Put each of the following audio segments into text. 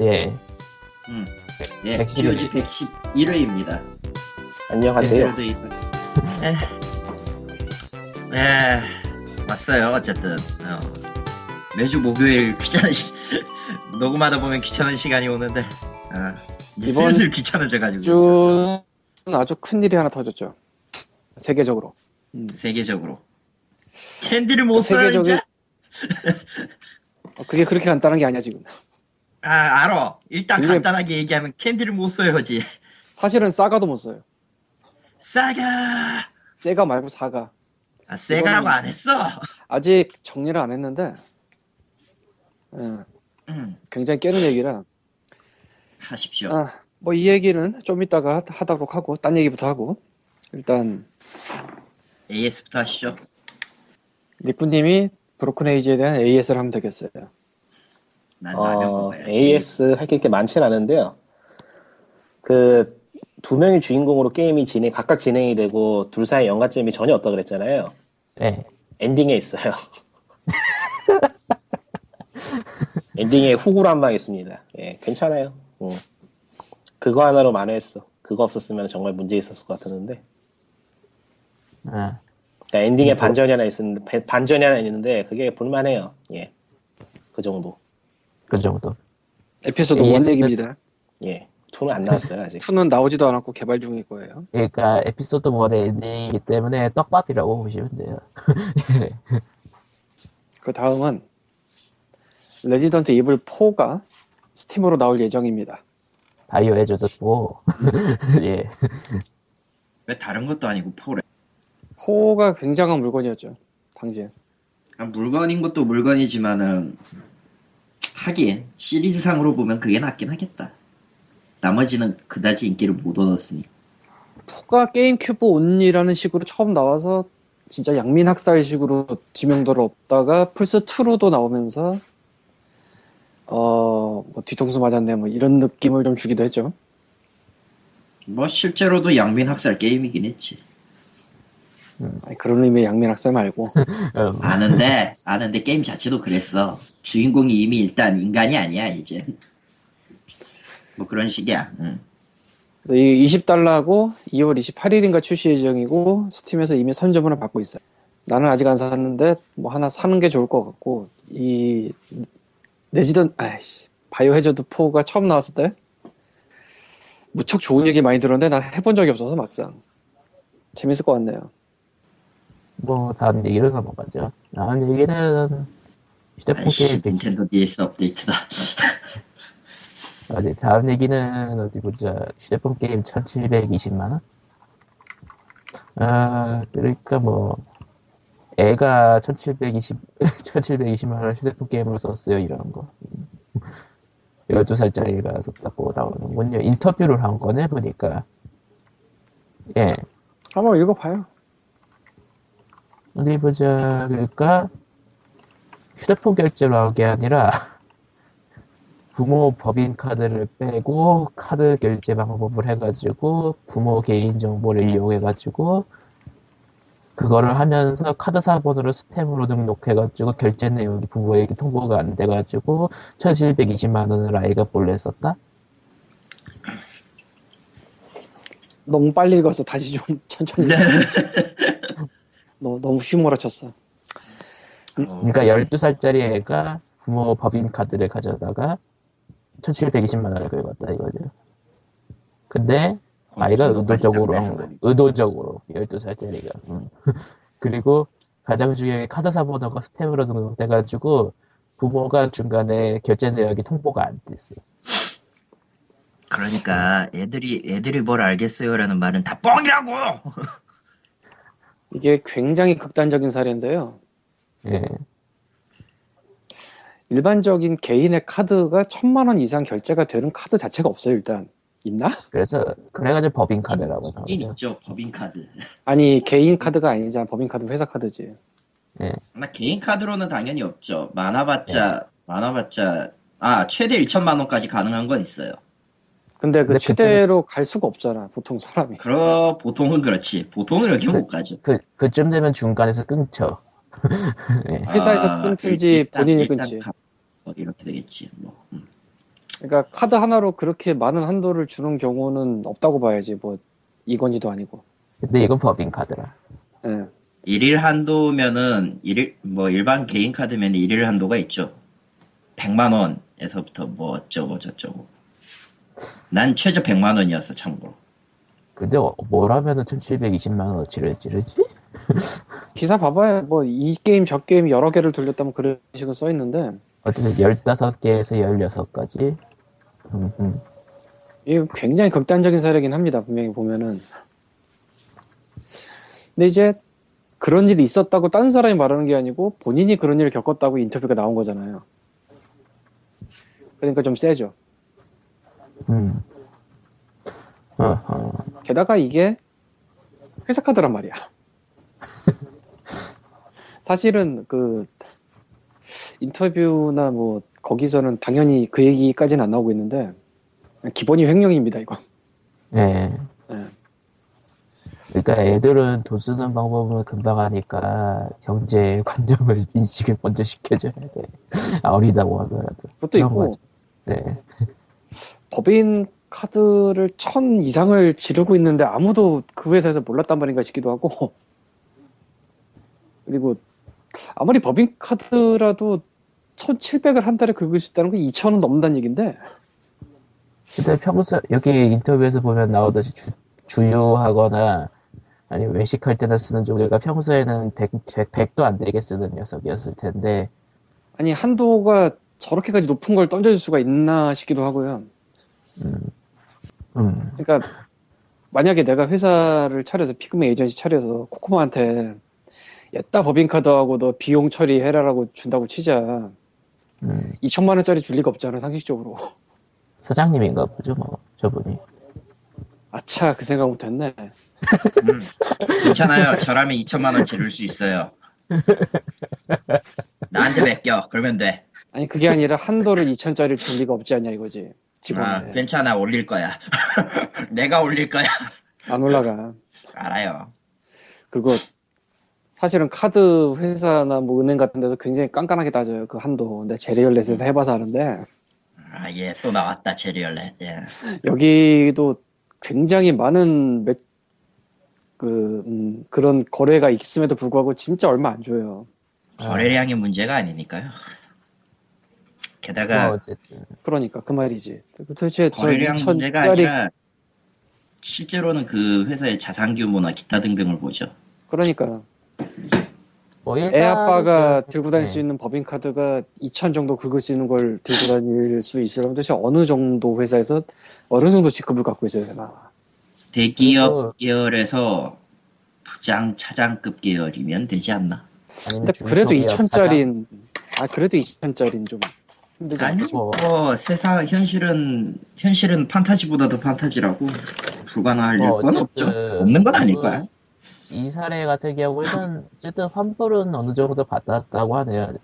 예. 음. 예, 111회. POG 111회입니다. 안녕하세요. 에, 에, 왔어요, 어쨌든. 어. 매주 목요일 귀찮은 시, 녹음하다 보면 귀찮은 시간이 오는데, 어. 이제 이번 슬슬 귀찮아져가지고. 주는 아주 큰 일이 하나 터졌죠. 세계적으로. 음. 세계적으로. 캔디를 못 써요, 세계적인- 이제? 어, 그게 그렇게 간단한 게 아니야 지금. 아, 알아. 일단 이게- 간단하게 얘기하면 캔디를 못 써요지. 사실은 사가도 못 써요. 싸가! 세가 말고 사가. 아, 세가라고 안 했어. 아직 정리를 안 했는데 예, 음, 굉장히 깨는 얘기라. 하십시오. 아, 뭐 이 얘기는 좀 이따가 하- 하도록 하고 딴 얘기부터 하고 일단 AS부터 하시죠. 니꾸님이 브로큰 에이지에 대한 AS를 하면 되겠어요. 난 어. AS 할 게 많진 않은데요. 그 두 명의 주인공으로 게임이 진행 각각 진행이 되고 둘 사이 연관점이 전혀 없다 그랬잖아요. 예. 엔딩에 있어요. 엔딩에 후구로 한방 있습니다. 예, 괜찮아요. 음. 그거 하나로 만회했어. 그거 없었으면 정말 문제 있었을 것 같았는데. 아, 그러니까 엔딩에 음, 저- 반전이 하나 있었는데 반전이 하나 있는데 그게 볼만해요. 예, 그 정도. 그 정도. 에피소드 AS 1 얘기입니다. 예, 2는 안 나왔어요 아직. 2는 나오지도 않았고 개발 중일 거예요. 그러니까 에피소드 1의 엔딩이기 때문에 떡밥이라고 보시면 돼요. 그 다음은 레지던트 이블 4가 스팀으로 나올 예정입니다. 바이오 해저드 고 예. 왜 다른 것도 아니고 four래? 4가 굉장한 물건이었죠. 당시에. 아, 물건인 것도 물건이지만은 하긴 시리즈상으로 보면 그게 낫긴 하겠다. 나머지는 그다지 인기를 못 얻었으니. 4가 게임 큐브 only라는 식으로 처음 나와서 진짜 양민 학살식으로 지명도를 얻다가 플스 2로도 나오면서 어, 뭐 뒤통수 맞았네 뭐 이런 느낌을 좀 주기도 했죠. 뭐 실제로도 양민 학살 게임이긴 했지. 아니, 그런 의미의 양민 학살 말고 음, 아는데 아는데 게임 자체도 그랬어. 주인공이 이미 일단 인간이 아니야 이제. 뭐 그런 식이야. 응. 이 20달러고 2월 28일인가 출시 예정이고 스팀에서 이미 선점을 받고 있어요. 나는 아직 안 샀는데 뭐 하나 사는 게 좋을 것 같고 이 레지던 아이씨 바이오 해저드 4가 처음 나왔을 때 무척 좋은 얘기 많이 들었는데 난 해본 적이 없어서 막상 재밌을 것 같네요. 뭐 다음 얘기를 넘어가죠. 다음 얘기는 휴대폰 아이씨 게임 백- 닌텐도 DS 업데이트다. 어디 다음 얘기는 어디 보자. 휴대폰 게임 1720만 원? 아 그러니까 뭐 애가 1720 1720만 원 휴대폰 게임을 썼어요 이런 거. 12살짜리가 썼다고 나오는군요. 인터뷰를 한 거네 보니까. 예. 한번 읽어봐요. 어디 보자. 그러니까 휴대폰 결제로 한 게 아니라 부모 법인 카드를 빼고 카드 결제 방법을 해가지고 부모 개인 정보를 이용해가지고 그거를 하면서 카드사 번호를 스팸으로 등록해가지고 결제 내역이 부모에게 통보가 안 돼가지고 1720만 원을 아이가 몰래 썼다? 너무 빨리 읽어서 다시 좀 천천히. 너, 너무 휘몰아쳤어. 그러니까 12살짜리 애가 부모 법인 카드를 가져다가 1720만 원을 긁었다 이거죠. 근데 아이가 의도적으로 한 거. 의도적으로 12살짜리가. 음. 그리고 가장 중요한 게 카드 사 번호가 스팸으로 등록돼가지고 부모가 중간에 결제 내역이 통보가 안 됐어. 그러니까 애들이 애들이 뭘 알겠어요라는 말은 다 뻥이라고. 이게 굉장히 극단적인 사례인데요. 예. 일반적인 개인의 카드가 천만 원 이상 결제가 되는 카드 자체가 없어요, 일단. 있나? 그래서 그래가지고 법인 카드라고 있긴 나오죠. 있죠 법인 카드. 아니, 개인 카드가 아니잖아. 법인 카드 회사 카드지. 나 개인 카드로는 당연히 없죠. 많아봤자 많아봤자 아 최대 1천만 원까지 가능한 건 있어요. 근데 그 근데 최대로 갈 수가 없잖아, 보통 사람이. 그러 보통은 그렇지. 보통은 이렇게 못 가죠. 그, 그쯤 되면 중간에서 끊죠. 예. 회사에서 아, 끊든지 일단- 본인이 일단 끊지. 가- 어, 이렇게 되겠지. 뭐. 음. 그러니까 카드 하나로 그렇게 많은 한도를 주는 경우는 없다고 봐야지 뭐 이건희도 아니고. 근데 이건 법인 카드라. 예. 일일 한도면은 일일 뭐 일반 개인 카드면 일일 한도가 있죠. 100만 원에서부터 뭐 어쩌고 저쩌고. 난 최저 100만 원이었어 참고로. 근데 어- 뭘 하면은 1720만원 어치를 찌르지? 기사 봐봐요. 뭐이 게임 저 게임 여러 개를 돌렸다면 그런 식으로 써 있는데 어쨌든 15개에서 16가지. 음, 음. 이게 굉장히 극단적인 사례긴 합니다. 분명히 보면은. 근데 이제 그런 일이 있었다고 다른 사람이 말하는 게 아니고 본인이 그런 일을 겪었다고 인터뷰가 나온 거잖아요. 그러니까 좀 세죠. 음. 어허. 게다가 이게 회사 카드란 말이야. 사실은 그 인터뷰나 뭐 거기서는 당연히 그 얘기까지는 안 나오고 있는데 기본이 횡령입니다 이거. 예. 예. 그러니까 애들은 돈 쓰는 방법을 금방 하니까 경제 관념을 인식을 먼저 시켜줘야 돼. 아, 어리다고 하더라도. 그것도 있고 거죠. 네. 법인 카드를 천 이상을 지르고 있는데 아무도 그 회사에서 몰랐단 말인가 싶기도 하고. 그리고 아무리 법인 카드라도 1700을 한 달에 긁을 수 있다는 건 2000원 넘는다는 얘긴데. 근데 평소 여기 인터뷰에서 보면 나오듯이 주, 주유하거나 아니면 외식할 때나 쓰는 종류가 평소에는 100, 100, 도안 되게 쓰는 녀석이었을 텐데. 아니 한도가 저렇게까지 높은 걸 던져줄 수가 있나 싶기도 하고요. 음, 음, 그러니까 만약에 내가 회사를 차려서 피그메 에이전시 차려서 코코마한테 옛다 법인카드하고 너 비용 처리해라라고 준다고 치자 음. 2천만 원짜리 줄 리가 없잖아 상식적으로 사장님인가 보죠 뭐 저분이 아차 그 생각 못했네 음, 괜찮아요. 저라면 2천만 원 지를 수 있어요. 나한테 맡겨. 그러면 돼. 아니 그게 아니라 한도를 2천짜리 줄 리가 없지 않냐 이거지 아, 직원한테 괜찮아. 올릴 거야. 내가 올릴 거야. 안 올라가 알아요. 그거 사실은 카드 회사나 뭐 은행 같은 데서 굉장히 깐깐하게 따져요 그 한도 근데 제리얼렛에서 해봐서 아는데 아, 예, 또 나왔다. 제리얼렛. 예. 여기도 굉장히 많은 매- 그 음, 그런 거래가 있음에도 불구하고 진짜 얼마 안 줘요 거래량이 문제가 아니니까요. 게다가 뭐 어쨌든 그러니까 그 말이지 도대체 저 거래량 문제가 2천짜리 아니라 실제로는 그 회사의 자산 규모나 기타 등등을 보죠. 그러니까 뭐애 일단 아빠가 그- 들고 다닐 네. 수 있는 법인 카드가 2천 정도 긁을 수 있는 걸 들고 다닐 수 있으려면 도대체 어느 정도 회사에서 어느 정도 직급을 갖고 있어야 되나 대기업 그리고- 계열에서 부장 차장급 계열이면 되지 않나? 아니면 근데 그래도 중소기업 2천짜리는 아 그래도 2천짜리는 좀 힘들지 아니 않겠어 뭐. 뭐 세상 현실은 현실은 판타지보다도 판타지라고 불가능할 뭐건 어쨌든 없죠. 없는 건 아닐 거야. 이 사례 같은 경우에는 어쨌든 환불은 어느 정도 받았다고 하네요.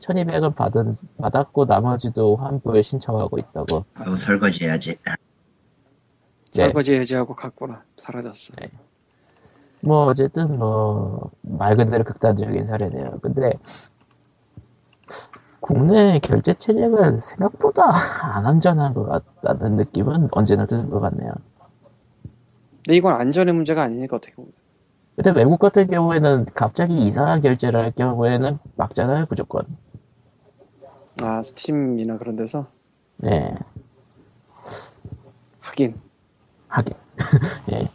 1200은 받은, 받았고 나머지도 환불 신청하고 있다고. 아우 설거지 해야지. 네. 설거지 해제하고 갔구나 사라졌어 뭐 어쨌든 뭐 말 그대로 극단적인 사례네요. 근데 국내 결제 체제가 생각보다 안 안전한 것 같다는 느낌은 언제나 드는 것 같네요. 근데 이건 안전의 문제가 아니니까 어떻게 보면 근데 외국 같은 경우에는 갑자기 이상한 결제를 할 경우에는 막잖아요, 무조건. 아 스팀이나 그런 데서 네, 하긴 하긴. 예.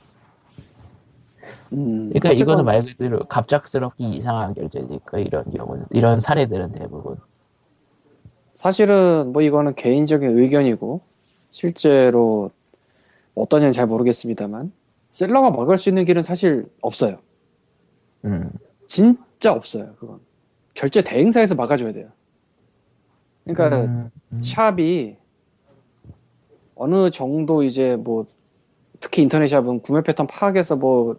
음, 그러니까 어쨌건 이거는 말 그대로 갑작스럽게 이상한 결제니까 이런 경우는 이런 사례들은 대부분 사실은 뭐 이거는 개인적인 의견이고 실제로 어떠냐는 잘 모르겠습니다만 셀러가 막을 수 있는 길은 사실 없어요. 음, 진짜 없어요. 그건 결제 대행사에서 막아줘야 돼요. 그러니까 음, 음. 샵이 어느 정도 이제 뭐 특히 인터넷 샵은 구매 패턴 파악해서 뭐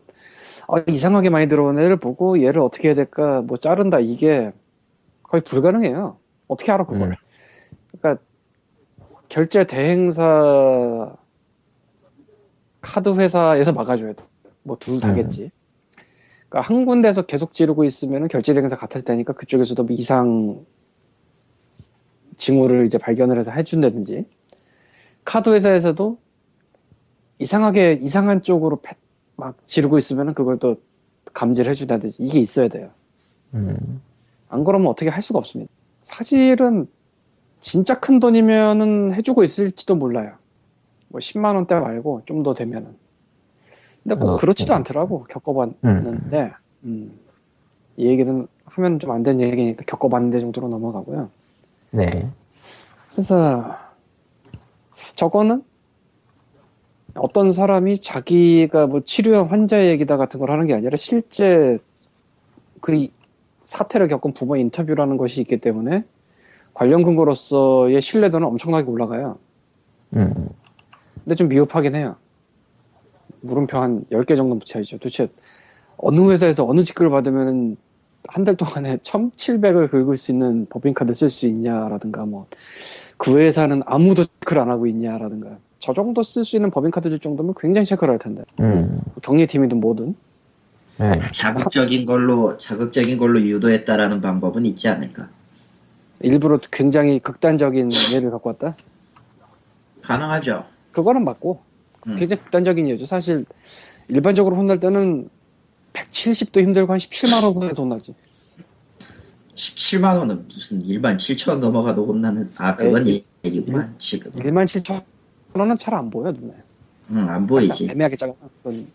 아, 이상하게 많이 들어오는 애를 보고 얘를 어떻게 해야 될까 뭐 자른다 이게 거의 불가능해요. 어떻게 알아 그걸? 음. 그러니까 결제 대행사 카드 회사에서 막아줘야 돼. 뭐 둘 다겠지. 그러니까 한 군데에서 계속 지르고 있으면 결제 대행사 같을 테니까 그쪽에서도 뭐 이상 징후를 이제 발견을 해서 해준다든지 카드 회사에서도 이상하게 이상한 쪽으로 패- 막 지르고 있으면 그걸 또 감지를 해준다든지 이게 있어야 돼요. 음, 안 그러면 어떻게 할 수가 없습니다. 사실은 진짜 큰 돈이면은 해주고 있을지도 몰라요. 뭐 10만 원대 말고 좀 더 되면은. 근데 꼭 어, 그렇지도 음. 않더라고 겪어봤는데 음. 이 얘기는 하면 좀 안 되는 얘기니까 겪어봤는데 정도로 넘어가고요. 네. 그래서 저거는 어떤 사람이 자기가 뭐 치료한 환자 얘기다 같은 걸 하는 게 아니라 실제 그 이- 사태를 겪은 부모 인터뷰라는 것이 있기 때문에 관련 근거로서의 신뢰도는 엄청나게 올라가요. 음, 근데 좀 미흡하긴 해요. 물음표 한 10개 정도 붙여야죠. 도대체 어느 회사에서 어느 직급을 받으면 한 달 동안에 1700을 긁을 수 있는 법인카드 쓸 수 있냐라든가 뭐 그 회사는 아무도 체크를 안 하고 있냐라든가 저 정도 쓸 수 있는 법인카드 줄 정도면 굉장히 체크를 할 텐데 음, 경리팀이든 뭐든 네. 자극적인 걸로 자극적인 걸로 유도했다라는 방법은 있지 않을까? 일부러 굉장히 극단적인 예를 갖고 왔다? 가능하죠. 그거는 맞고 음. 굉장히 극단적인 예죠. 사실 일반적으로 혼날 때는 170도 힘들고 한 17만 원 선에서 혼나지. 17만 원은 무슨 일반 7천 원 넘어가도 혼나는 아 그건 네. 얘기구만 지금. 1만 7천 원은 잘 안 보여 눈에. 응안 보이지. 애매하게. 그건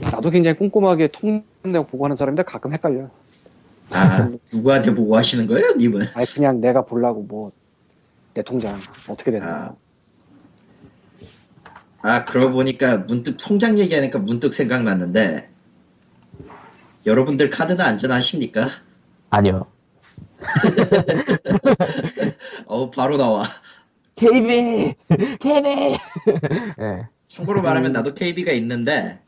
나도 굉장히 꼼꼼하게 통내역 보고 하는 사람인데 가끔 헷갈려. 아 누구한테 보고 하시는 거예요, 님은? 아니 그냥 내가 보려고 뭐 내 통장 어떻게 되나. 아. 아 그러고 보니까 문득 통장 얘기하니까 문득 생각났는데 여러분들 카드는 안전하십니까? 아니요. 어 바로 나와. KB! KB! 네. 참고로 말하면 음. 나도 KB가 있는데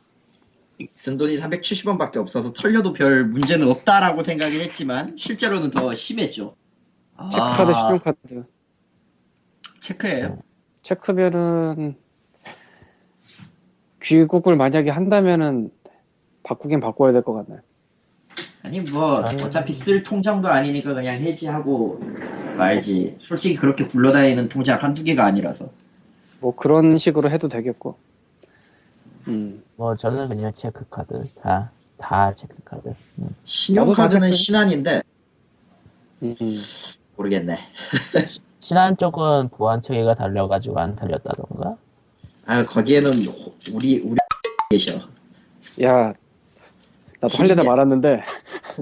든 돈이 370원밖에 없어서 털려도 별 문제는 없다라고 생각을 했지만 실제로는 더 심했죠. 체크카드, 아, 신용카드. 체크예요. 체크면은 귀국을 만약에 한다면은 바꾸긴 바꿔야 될 것 같네. 아니 뭐 저는- 어차피 쓸 통장도 아니니까 그냥 해지하고 말지. 솔직히 그렇게 굴러다니는 통장 한두 개가 아니라서. 뭐 그런 식으로 해도 되겠고. 음. 뭐 저는 그냥 체크카드 다, 다 체크카드. 음. 신용카드는 신한인데 음. 모르겠네. 신한 쪽은 보안처리가 달려가지고 안 달렸다던가? 아 거기에는 호- 우리 우리 계셔. 야, 나도 할려다 말았는데 우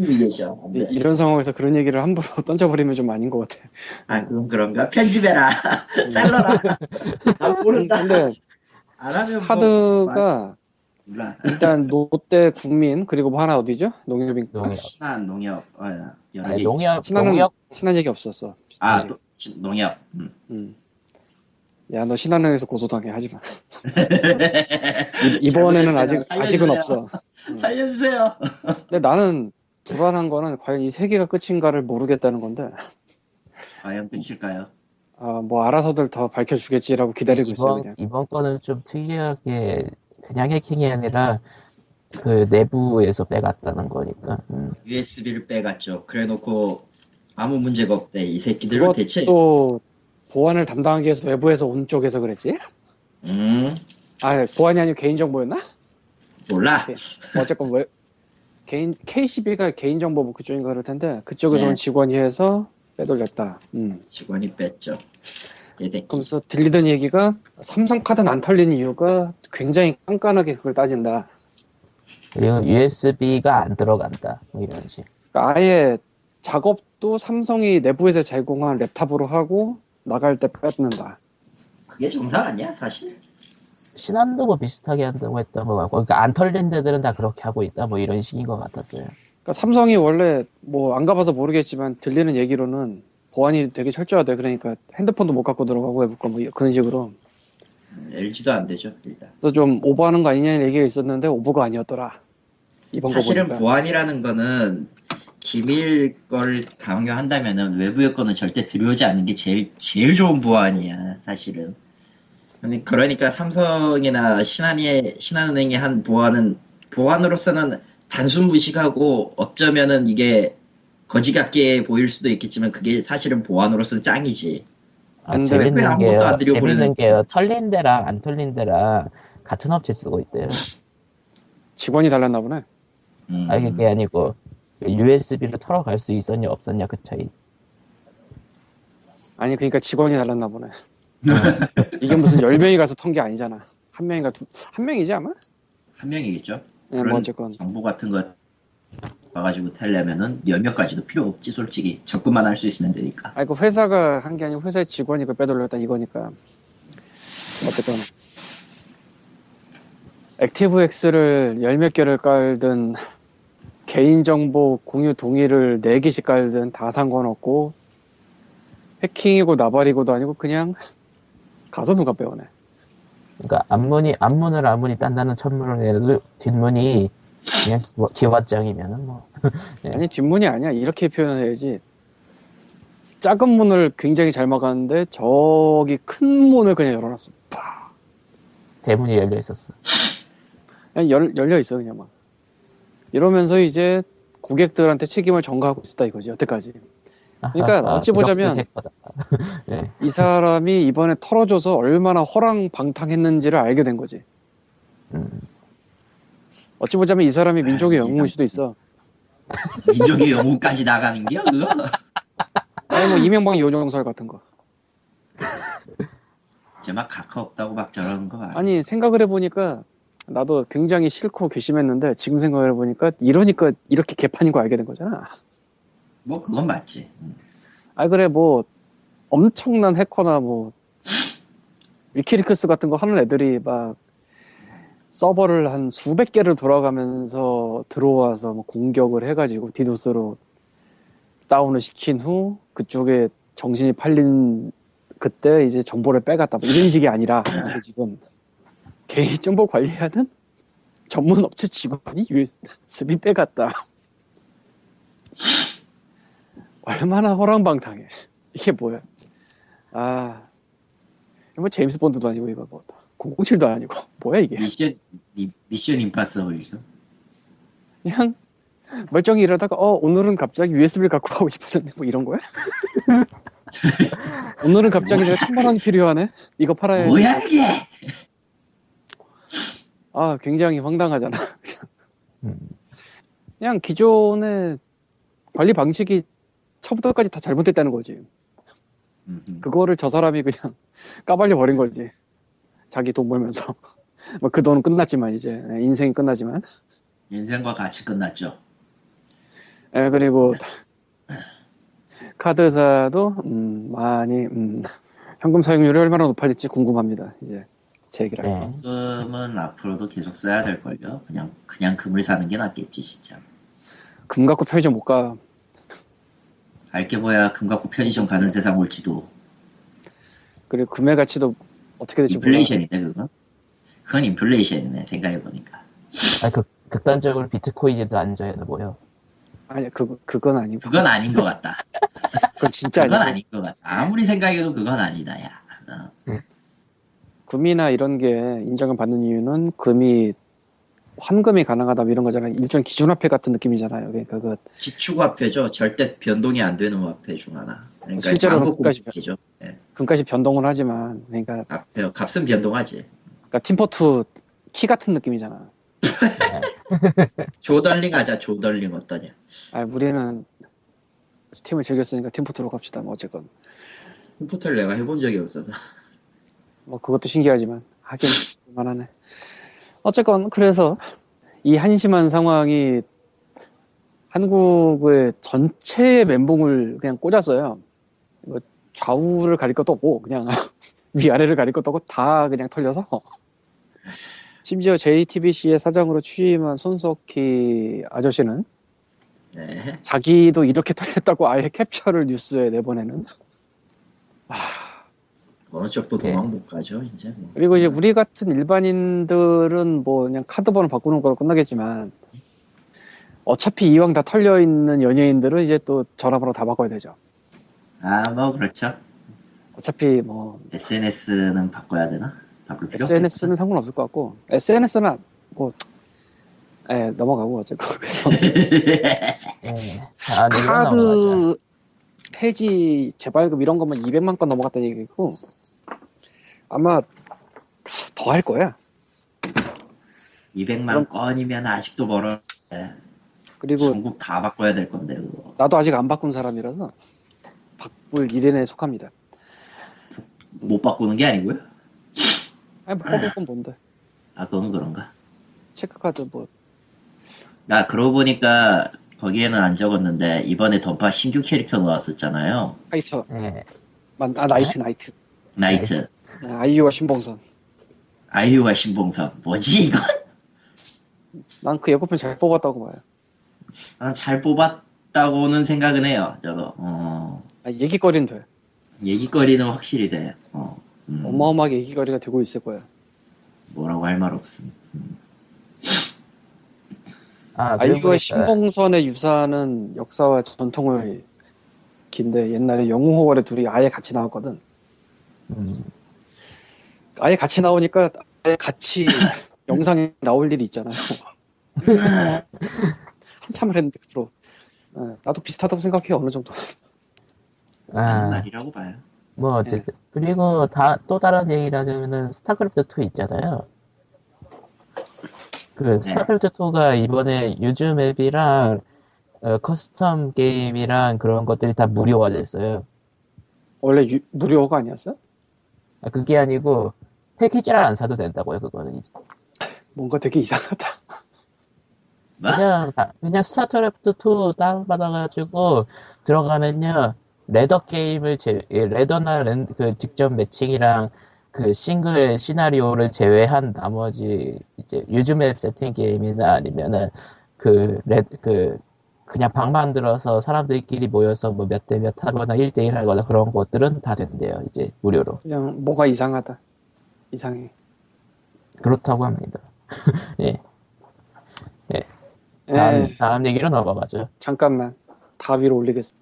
안 돼. 이런 상황에서 그런 얘기를 함부로 던져버리면 좀 아닌 것 같아. 아 그럼 그런가? 편집해라. 잘라라. 아 모른다. 근데 안 하면 뭐 카드가 몰라. 일단 롯데 국민 그리고 뭐 하나 어디죠? 농협인가? 농협. 신한 농협 어, 여러 아니, 개 농협, 신한은 농협, 신한 얘기 없었어. 아. 노- 신- 농협. 음. 음. 야, 너 신한은행에서 고소당해 하지 마. 이- 이번에는 아직 잘못했어요. 아직은 살려주세요. 없어. 살려주세요. 근데 나는 불안한 거는 과연 이세 개가 끝인가를 모르겠다는 건데, 과연 끝일까요? 아, 뭐 알아서들 더 밝혀주겠지라고 기다리고 있어요. 이번, 그냥. 이번 거는 좀 특이하게 그냥 해킹이 아니라 그 내부에서 빼갔다는 거니까. 음. USB를 빼갔죠. 그래놓고 아무 문제가 없대. 이 새끼들은 대체. 또 보안을 담당하기 위해서 외부에서 온 쪽에서 그랬지? 음 아, 보안이 아니고 개인 정보였나? 몰라. 어쨌건 왜 개인 KCB가 개인정보부 그쪽인가 그럴 텐데 그쪽에서 네. 온 직원이 해서 빼돌렸다. 음. 직원이 뺐죠. 그러면서 들리던 얘기가 삼성카드는 안 털리는 이유가 굉장히 깐깐하게 그걸 따진다. 그리고 USB가 안 들어간다. 뭐 이런 식. 그러니까 아예 작업도 삼성이 내부에서 제공한 랩탑으로 하고 나갈 때 뺏는다. 그게 정상 아니야 사실? 신한도 뭐 비슷하게 한다고 했던 것 같고, 그러니까 안 털린 데들은 다 그렇게 하고 있다. 뭐 이런 식인 것 같았어요. 그러니까 삼성이 원래 뭐 안 가봐서 모르겠지만 들리는 얘기로는 보안이 되게 철저하대. 그러니까 핸드폰도 못 갖고 들어가고 외부 거뭐 그런 식으로. 음, LG도 안 되죠 일단. 그래서 좀 오버하는 거 아니냐는 얘기가 있었는데 오버가 아니었더라. 이번 거 사실은. 보안이라는 거는 기밀 걸 강요한다면은 외부의 거는 절대 들여오지 않는 게 제일 제일 좋은 보안이야 사실은. 아니, 그러니까 삼성이나 신한이 신한은행이 한 보안은 보안으로서는 단순 무식하고 어쩌면은 이게 거지 같게 보일 수도 있겠지만 그게 사실은 보안으로서는 짱이지. 아, 재밌는 왜 아무것도 게요. 재밌는 게요. 털린 데랑 안 털린 데랑 같은 업체 쓰고 있대요. 직원이 달랐나 보네. 음. 아 그게 아니고 USB로 털어갈 수 있었냐 없었냐 그 차이. 아니 그러니까 직원이 달랐나 보네. 이게 무슨 열 명이 가서 턴 게 아니잖아. 한 명인가 두, 한 명이지 아마? 한 명이겠죠. 네, 뭐 어쨌건 정보 같은 거 와가지고 타려면은 열 명까지도 필요 없지 솔직히 접근만 할 수 있으면 되니까. 아니 그 회사가 한 게 아니고 회사의 직원이 그 빼돌렸다 이거니까 어쨌건 액티브엑스를 열 몇 개를 깔든 개인정보 공유 동의를 네 개씩 깔든 다 상관없고 해킹이고 나발이고도 아니고 그냥 가서 누가 빼오네. 그러니까 앞문이 앞문을 아무리 딴다는 천문을 내도 뒷문이 그냥 기왓장이면은 뭐. 네. 아니 뒷문이 아니야. 이렇게 표현해야지. 작은 문을 굉장히 잘 막았는데 저기 큰 문을 그냥 열어놨어. 대문이 열려 있었어. 그냥 열, 열려 있어 그냥 막. 이러면서 이제 고객들한테 책임을 전가하고 있었다 이거지 여태까지 그러니까 아하, 어찌 보자면. 네. 이 사람이 이번에 털어줘서 얼마나 허랑방탕했는지를 알게 된 거지 음, 어찌 보자면 이 사람이 민족의 아, 영웅일 수도 있어 민족의 영웅까지 나가는 게요 그거? 아니 뭐 이명박 요정설 같은 거 이제 막 각하 없다고 막 저러는 거 봐. 아니 생각을 해보니까 나도 굉장히 싫고 괘씸했는데 지금 생각을 해보니까 이러니까 이렇게 개판인 거 알게 된 거잖아 뭐 그건 맞지. 음. 아 그래 뭐 엄청난 해커나 뭐 위키리크스 같은 거 하는 애들이 막 서버를 한 수백 개를 돌아가면서 들어와서 뭐 공격을 해가지고 디도스로 다운을 시킨 후 그쪽에 정신이 팔린 그때 이제 정보를 빼갔다 뭐 이런 식이 아니라 지금 개인 정보 관리하는 전문 업체 직원이 USB 빼갔다 얼마나 허랑방탕해 이게 뭐야 아 뭐 제임스 본드도 아니고 이거 뭐 007도 아니고 뭐야 이게 미션 미, 미션 임파서블이죠. 그냥 멀쩡히 이러다가 어 오늘은 갑자기 USB를 갖고 가고 싶어졌네 뭐 이런 거야? 오늘은 갑자기 내가 천만 원이 필요하네 이거 팔아야지 뭐야 이게? 아 굉장히 황당하잖아 음. 그냥 기존의 관리 방식이 처음부터까지 다 잘못됐다는 거지 음. 그거를 저 사람이 그냥 까발려 버린 거지 자기 돈 벌면서 뭐 그 돈은 끝났지만 이제 인생이 끝나지만 인생과 같이 끝났죠. 예, 그리고 카드사도 음, 많이 음, 현금 사용률이 얼마나 높아질지 궁금합니다. 이제 제 얘기를. 네. 금은 앞으로도 계속 써야 될 걸요. 그냥 그냥 금을 사는 게 낫겠지 진짜. 금 갖고 편의점 못 가. 알게 뭐야 금 갖고 편의점 가는 세상 올지도. 그리고 금의 가치도 어떻게 될지 몰라. 인플레이션인데 그건? 그건 인플레이션이네 생각해 보니까. 아니 그 극단적으로 비트코인에도 앉아야 보여. 아니 그 그건 아니고. 그건 아닌 것 같다. 그건 진짜 그건. 아닌 것 같다. 아무리 생각해도 그건 아니다 야. 어. 금이나 이런 게 인정을 받는 이유는 금이 환금이 가능하다 뭐 이런 거잖아요. 일종 기준화폐 같은 느낌이잖아요. 그러니까 그 기축화폐죠. 절대 변동이 안 되는 화폐 중 하나. 그러니까 실제로는 한국 끝까지 국기죠. 네. 금값이 변동을 하지만 그러니까, 값- 값은 변동하지. 그러니까 팀포트 키 같은 느낌이잖아. 조덜링 하자. 조덜링 어떠냐? 아 우리는 스팀을 즐겼으니까 팀포트로 갑시다. 뭐 어쨌건 컴퓨터를 내가 해본 적이 없어서. 뭐 그것도 신기하지만 하긴 만하네. 어쨌건 그래서 이 한심한 상황이 한국의 전체 멘붕을 그냥 꽂았어요. 뭐 좌우를 가릴 것도 없고 그냥 위아래를 가릴 것도 없고 다 그냥 털려서 심지어 JTBC의 사장으로 취임한 손석희 아저씨는 네. 자기도 이렇게 털렸다고 아예 캡처를 뉴스에 내보내는 어느 쪽도 네. 도망 못 가죠. 이제. 뭐. 그리고 이제 우리 같은 일반인들은 뭐 그냥 카드 번호 바꾸는 거로 끝나겠지만 어차피 이왕 다 털려 있는 연예인들은 이제 또 전화번호 다 바꿔야 되죠. 아, 뭐 그렇죠. 어차피 뭐 SNS는 바꿔야 되나? 바꿀 필요 SNS는 상관없을 것 같고 SNS는 뭐 예, 넘어가고 어쨌건 그래서 네. 아. 카드 폐지 재발급 이런 것만 200만 건 넘어갔다는 얘기고 아마 더 할 거야. 200만 그럼- 건이면 아직도 멀어. 그리고 전국 다 바꿔야 될 건데 그거. 나도 아직 안 바꾼 사람이라서 바꿀 일인에 속합니다. 못 바꾸는 게 아니고요. 아니 뭐 바꿀 건 뭔데? 아 그건 그런가. 체크카드 뭐아 그러고 보니까 거기에는 안 적었는데 이번에 던파 신규 캐릭터 나왔었잖아요. 파이터 예. 만- 아 나이트 나이트 나이트. 아, 아이유와 신봉선 아이유와 신봉선. 뭐지 이건? 난 그 예고편 잘 뽑았다고 봐요. 아, 잘 뽑았다고는 생각은 해요. 저도. 어, 아, 얘기거리는 돼. 얘기거리는 확실히 돼. 어, 음, 어마어마하게 얘기거리가 되고 있을 거야. 뭐라고 할 말 없음. 아, 그리고 아이유와 신봉선의 유사는 역사와 전통을 긴데 옛날에 영웅호월에 둘이 아예 같이 나왔거든. 음, 아예 같이 나오니까 아예 같이 영상에 나올 일이 있잖아요. 한참을 했는데 그로 어, 나도 비슷하다고 생각해 어느 정도. 아, 말이라고 봐요. 뭐 어쨌든 그리고 다 또 다른 얘기를 하자면은 스타크래프트 2 있잖아요. 그 스타크래프트 2가 이번에 use map이랑 어, custom 게임이랑 그런 것들이 다 무료화 됐어요. 원래 유- 무료가 아니었어? 아, 그게 아니고 패키지를 안 사도 된다고요. 그거는 이제. 뭔가 되게 이상하다. 뭐? 그냥 다- 그냥 스타크래프트 2 다운 받아가지고 들어가면요 ladder 게임을 제 예, ladder나 랜, 그 직접 matching이랑 그 싱글 시나리오를 제외한 나머지 이제 use map 세팅 게임이나 아니면은 그 레, 그 그냥 방 만들어서 사람들끼리 모여서 뭐 몇 대 몇 하거나 1대1 하거나 그런 것들은 다 된대요 이제 무료로 그냥 뭐가 이상하다. 이상해. 그렇다고 합니다 예 다음, 에 다음 얘기로 넘어가죠 잠깐만 다 위로 올리겠어.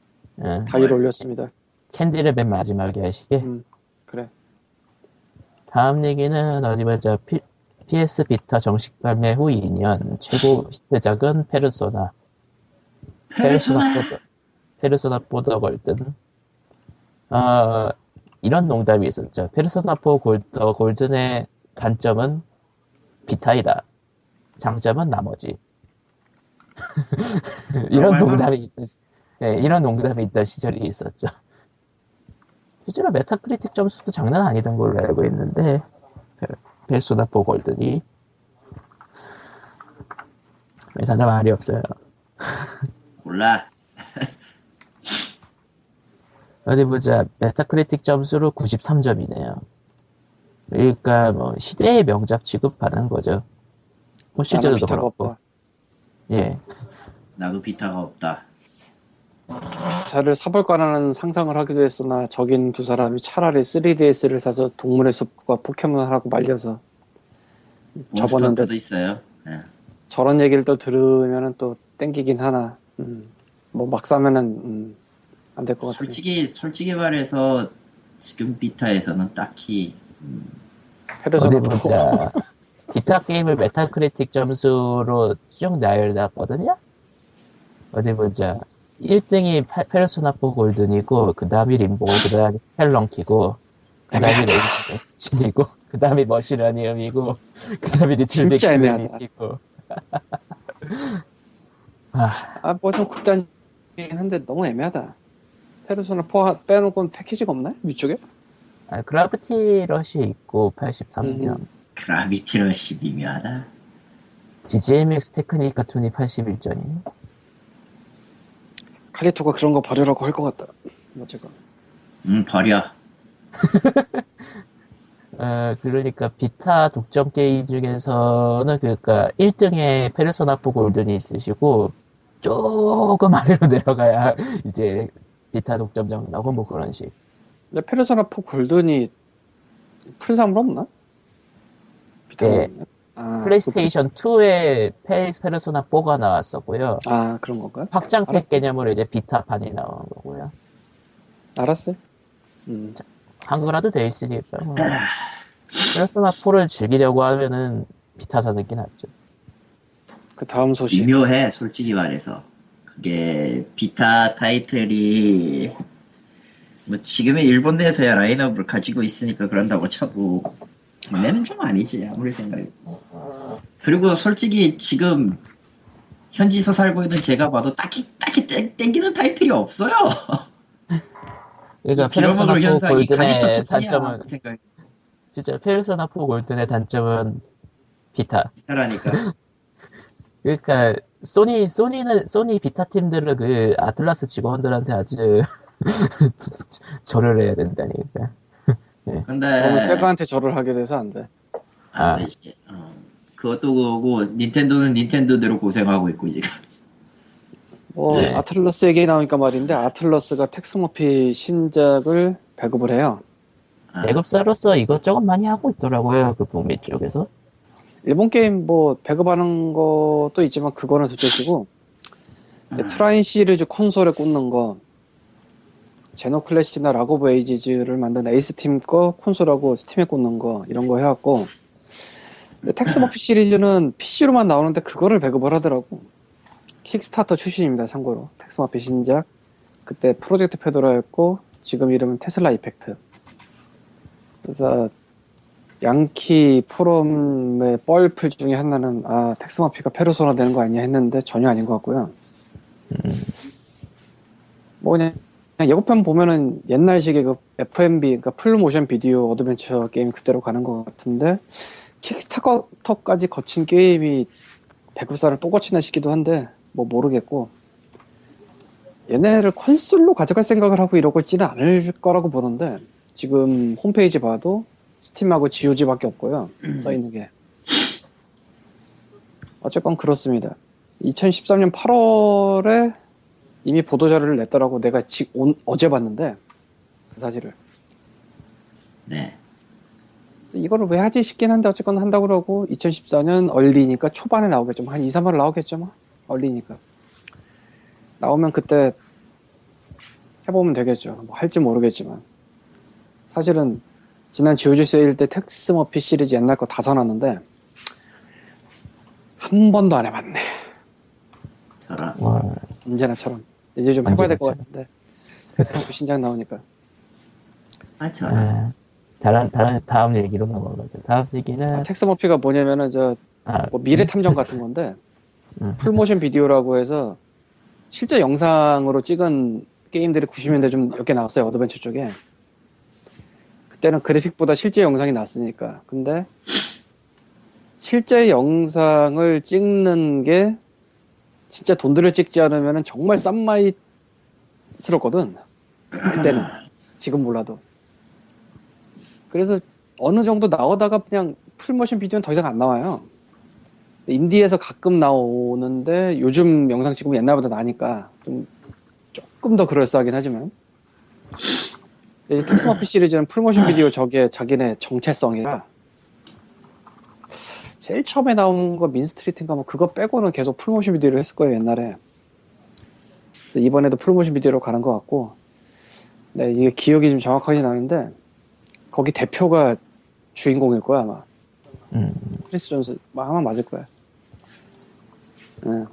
예. 다 위로 올렸습니다. 캔디를 맨 마지막에 하시게 음, 그래. 다음 얘기는 어디 보자. P, PS 비타 정식 발매 후 2년 최고 히트작은 페르소나. 페르소나. 보더, 페르소나 포 더 골든. 아, 이런 농담이 있었죠. 페르소나 4 더 골든의 단점은 비타이다. 장점은 나머지. 이런 할 농담이 있던, 네, 이런 농담이 있던 시절이 있었죠. 실제로 메타크리틱 점수도 장난 아니던 걸로 알고 있는데, 페- 페르소나 4 골든이. 왜 다들 말이 없어요. 몰라. 어디 보자. 메타크리틱 점수로 93점이네요. 그러니까 뭐 시대의 명작 취급받은 거죠. 뭐 실제로도 비타가 그렇고. 없다. 예. 나도 비타가 없다. 차를 사볼까라는 상상을 하기도 했으나 저긴 두 사람이 차라리 3DS를 사서 동물의 숲과 포켓몬을 하고 말려서 접었는데 몬스터도 있어요. 예. 저런 얘기를 또 들으면은 또 땡기긴 하나. 음, 뭐막 사면은 음, 안 될 것 같아. 솔직히 솔직히 말해서 지금 비타에서는 딱히 음, 페르소나 어디 보자. 기타 게임을 메타크리틱 점수로 쭉 나열해놨거든요? 어디 보자. 1등이 페르소나 4 골든이고, 그 다음이 림보, 그 다음이 스펠렁키고, 그 다음이 레이징이고, 그 다음이 머시나리움이고, 그 다음이 리틀 진짜 애매하다. 빅이고. 아, 아, 뭐 좀 극단이긴 한데 너무 애매하다. 페르소나 4 빼놓고는 패키지가 없나요? 위쪽에? 아, 그라비티 러시 있고, 83점. 음. 그라비티 러시 미묘하다. DJMAX 테크니카 튠이 81점이네. 칼리토가 그런 거 버리라고 할 것 같다. 어쨌건. 음 버려. 어, 그러니까 비타 독점 게임 중에서는 그러니까 1등에 페르소나 4 골든이 있으시고 조금 아래로 내려가야 이제 비타 독점작 나오고 뭐 그런 식. 근데 페르소나 4 골든이 풀상으로 없나? 비타가 네. 없나? 아, 플레이스테이션 2에 페, 페르소나 4가 나왔었고요. 그 프- 아, 그런 건가? 확장팩 알았어. 개념으로 이제 비타판이 나온 거고요. 알았어요. 음. 한글화도 돼 있으니까 뭐. 페르소나 4를 즐기려고 하면은 비타 사는 게 낫죠. 그 다음 소식. 미묘해 솔직히 말해서 그게 비타 타이틀이 뭐 지금의 일본 내에서야 라인업을 가지고 있으니까 그런다고 쳐도 국내는 좀 아니지 아무리 생각해도. 그리고 솔직히 지금 현지에서 살고 있는 제가 봐도 딱히 딱히 땡, 땡기는 타이틀이 없어요. 그러니까 페르소나 4 현상이 골든의 단점은 생각 진짜 페르소나 4 골든의 단점은 비타. 하라니까. 그러니까 소니 소니는 소니 비타 팀들은 그 아틀라스 직원들한테 아주 절을 해야 된다니까. 근데 너무 세가한테 절을 하게 돼서 안 돼. 아. 안 되지 어. 그것도 그거고 닌텐도는 닌텐도대로 고생하고 있고 지금 뭐 네. 아틀러스 얘기 나오니까 말인데 아틀러스가 텍스 머피 신작을 배급을 해요. 아, 배급사로서 이것저것 많이 하고 있더라고요. 그 북미 쪽에서. 일본 게임 뭐 배급하는 것도 있지만 그거는 둘째치고 아. 트라인 시리즈 콘솔에 꽂는 거 제노클래시나 락 오브 에이지즈를 만든 에이스팀 거 콘솔하고 스팀에 꽂는 거 이런 거 해왔고 텍스 머피 시리즈는 PC로만 나오는데 그거를 배급을 하더라고. 킥스타터 출신입니다 참고로. 텍스머피 신작. 그때 프로젝트 페도라였고 지금 이름은 테슬라 이펙트. 그래서 양키 포럼의 뻘풀 중에 하나는 아 텍스머피가 페르소나 되는 거 아니야 했는데 전혀 아닌 것 같고요. 음, 뭐 그냥, 그냥 예고편 보면은 옛날식의 그 FMV, 그러니까 full motion video 어드벤처 게임 그대로 가는 것 같은데 킥스타터까지 거친 게임이 배급사를 또 거치나 싶기도 한데 뭐 모르겠고 얘네를 콘솔로 가져갈 생각을 하고 이러고 있지는 않을 거라고 보는데 지금 홈페이지 봐도 스팀하고 GOG밖에 없고요. 써 있는 게. 어쨌건 그렇습니다. 2013년 8월에 이미 보도자료를 냈더라고 내가 지, 온, 어제 봤는데 그 사실을. 네. 이거를 왜 하지 싶긴 한데 어쨌건 한다고 그러고 2014년 early니까 초반에 나오겠죠 뭐한 2, 3월 나오겠죠 뭐. early니까. 나오면 그때 해보면 되겠죠. 뭐 할지 모르겠지만. 사실은 지난 세일 때 텍스 머피 시리즈 옛날 거 다 사놨는데 한 번도 안 해봤네. 저런 와, 언제나처럼. 이제 좀 해봐야 될 것. 같은데. 텍스머피 신작 나오니까. 아 저런 아, 다른 다른 다음 얘기로 넘어가죠. 다음 얘기는 아, 텍스 머피가 뭐냐면은 저 아, 뭐 미래 탐정 같은 건데 음, full motion video라고 해서 실제 영상으로 찍은 게임들이 90년대 좀 몇 개 나왔어요 어드벤처 쪽에 그때는 그래픽보다 실제 영상이 낫으니까. 근데 실제 영상을 찍는 게 진짜 돈 들여 찍지 않으면 정말 싼마이스럽거든. 그때는. 지금 몰라도. 그래서 어느 정도 나오다가 그냥 full motion video는 더 이상 안 나와요. 인디에서 가끔 나오는데 요즘 영상 찍으면 옛날보다 나니까 좀 조금 더 그럴싸하긴 하지만. 이 텍스머피 시리즈는 full motion video 저게 자기네 정체성이라 제일 처음에 나온 거 민스트리트인가 뭐 그거 빼고는 계속 full motion video로 했을 거예요 옛날에 그래서 이번에도 full motion video로 가는 것 같고 네 이게 기억이 좀 정확하진 않은데 거기 대표가 주인공일 거야 아마 음, 크리스 존스 아마 맞을 거야. 응.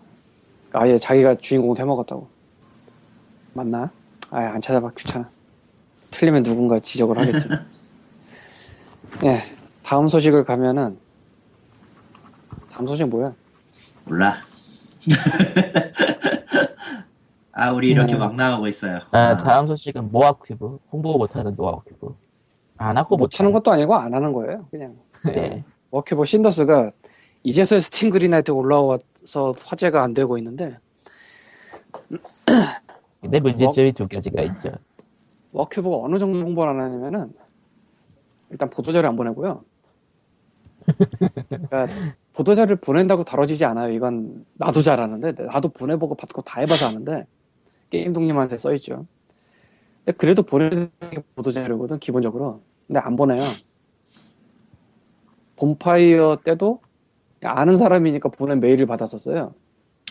아예 자기가 주인공 해먹었다고. 맞나? 아예 안 찾아봐 귀찮아. 틀리면 누군가 지적을 하겠지. 예. 다음 소식을 가면은 다음 소식 뭐야? 몰라 아 우리 이렇게 음. 막 나오고 있어요 아, 다음 소식은 모아 큐브 홍보 못하는 모아 큐브 안 하고 못하는 것도 아니고 안 하는 거예요. 그냥 예. 모아 큐브 신더스가 이제서야 스팀 그린라이트 올라와서 화제가 안 되고 있는데 근데 문제점이 두 가지가 있죠. 워큐버가 어느 정도 홍보를 안 하냐면은 일단 보도자료 안 보내고요. 그러니까 보도자료를 보낸다고 다뤄지지 않아요. 이건 나도 잘 아는데 나도 보내보고 받고 다 해봐서 아는데 게임 독립한테 써있죠. 근데 그래도 보내는 게 보도자료거든 기본적으로. 근데 안 보내요. 본파이어 때도 아는 사람이니까 보낸 메일을 받았었어요.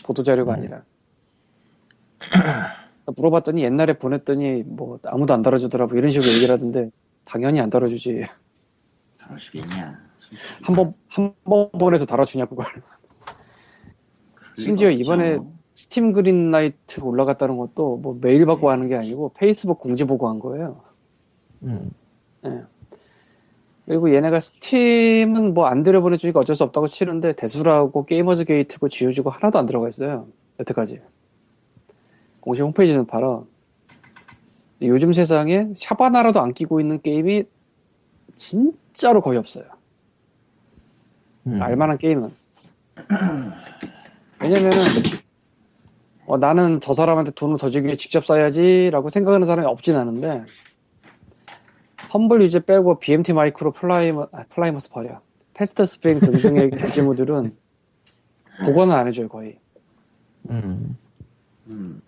보도자료가 음. 아니라. 물어봤더니 옛날에 보냈더니 뭐 아무도 안 달아주더라고 이런 식으로 얘기를 하던데 당연히 안 달아주지 달아주겠냐 솔직히. 한번 한 번 보내서 달아주냐 그걸 심지어. 이번에 스팀 그린라이트 올라갔다는 것도 뭐 메일 받고 하는 게 아니고 페이스북 공지 보고 한 거예요. 음. 예. 그리고 얘네가 스팀은 뭐 안 들여보내주니까 어쩔 수 없다고 치는데 데수라고 게이머즈 게이트고 지워지고 하나도 안 들어가 있어요. 여태까지. 공식 홈페이지는 팔아. 요즘 세상에 샵 하나라도 안 끼고 있는 게임이 진짜로 거의 없어요. 음. 알만한 게임은. 왜냐면은, 어, 나는 저 사람한테 돈을 더 주기 위해 직접 써야지라고 생각하는 사람이 없진 않은데, 험블 위젯 빼고 BMT Micro 플라이머, 아, 플라이머스 버려. 패스트 스프링 등등의 결제 모듈은 복원을 안 해줘요, 거의. 음. 음.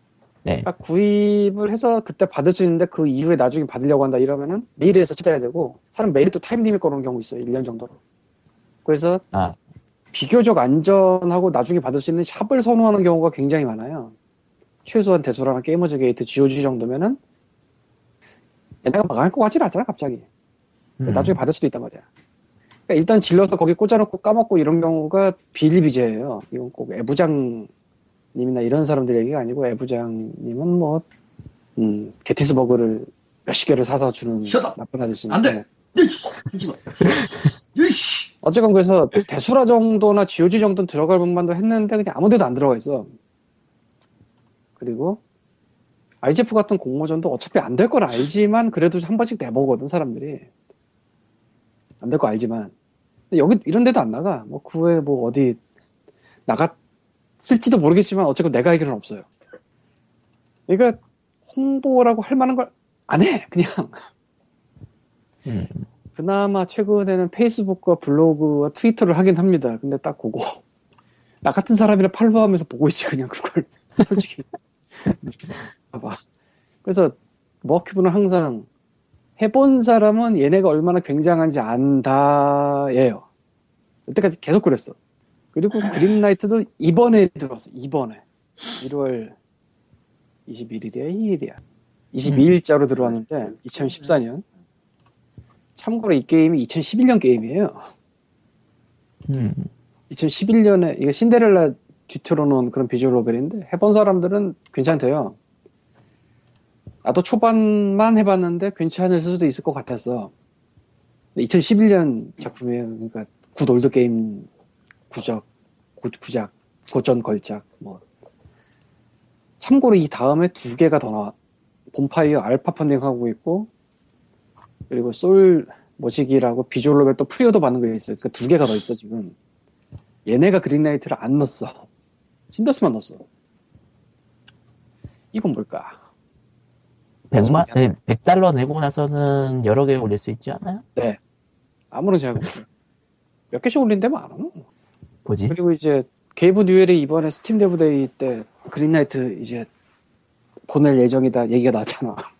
네. 그러니까 구입을 해서 그때 받을 수 있는데 그 이후에 나중에 받으려고 한다 이러면은 메일에서 찾아야 되고 사람 메일이 또 time limit 걸어놓은 경우 있어요 1년 정도로 그래서 아. 비교적 안전하고 나중에 받을 수 있는 shop을 선호하는 경우가 굉장히 많아요 최소한 Desura나 GamersGate GOG 정도면은 얘네가 망할 것 같진 않잖아 갑자기 음. 나중에 받을 수도 있단 말이야 그러니까 일단 질러서 거기 꽂아놓고 까먹고 이런 경우가 비일비재예요 이건 꼭 애부장 님이나 이런 사람들 얘기가 아니고 애부장님은 뭐 음, 게티스버그를 몇십 개를 사서 주는 Shut. 나쁜 아저씨니까 안 돼! 으이씨! 하지 마. 어쨌건 그래서 대수라 정도나 GOG 정도는 들어갈 법만도 했는데 그냥 아무 데도 안 들어가 있어 그리고 IGF 같은 공모전도 어차피 안 될 걸 알지만 그래도 한 번씩 내보거든 사람들이 안 될 거 알지만 여기 이런 데도 안 나가 뭐 그 외에 뭐 어디 나갔 을지도 모르겠지만 어쨌건 내가 알기로는 없어요 그러니까 홍보라고 할 만한 걸 안 해 그냥 음. 그나마 최근에는 페이스북과 블로그와 트위터를 하긴 합니다. 근데 딱 그거. 나 같은 사람이라 팔로우하면서 보고 있지, 그냥 그걸. 솔직히. 봐봐. 그래서 머큐브는 항상 해본 사람은 얘네가 얼마나 굉장한지 안다예요. 여태까지 계속 그랬어. 그리고 그린라이트도 이번에 들어왔어. 이번에. 1월 21일이야, 2일이야. 22일자로 들어왔는데 2014년. 참고로 이 게임이 2011년 게임이에요. 음. 2011년에 이거 신데렐라 뒤틀어 놓은 그런 비주얼 노벨인데 해본 사람들은 괜찮대요. 나도 초반만 해봤는데 괜찮을 수도 있을 것 같았어. 2011년 작품이에요. 그러니까 Good Old Game 구적, 구, 구작, 고전 걸작 뭐. 참고로 이 다음에 두 개가 더 나와. 봄파이어 알파 funding하고 있고 그리고 솔 모시기라고 visual novel 또 preorder 받는 거 있어요. 그두 개가 더 있어 지금. 얘네가 Greenlight를 안 넣었어. Cinders만 넣었어. 이건 뭘까? 100만, 네, 100달러 내고 나서는 여러 개 올릴 수 있지 않아요? 아무런 제약 없어요. 몇 개씩 올린 데 많아. 뭐지? 그리고 이제 게이브 뉴엘이 이번에 Steam Dev Day 때 Greenlight 이제 보낼 예정이다 얘기가 나왔잖아.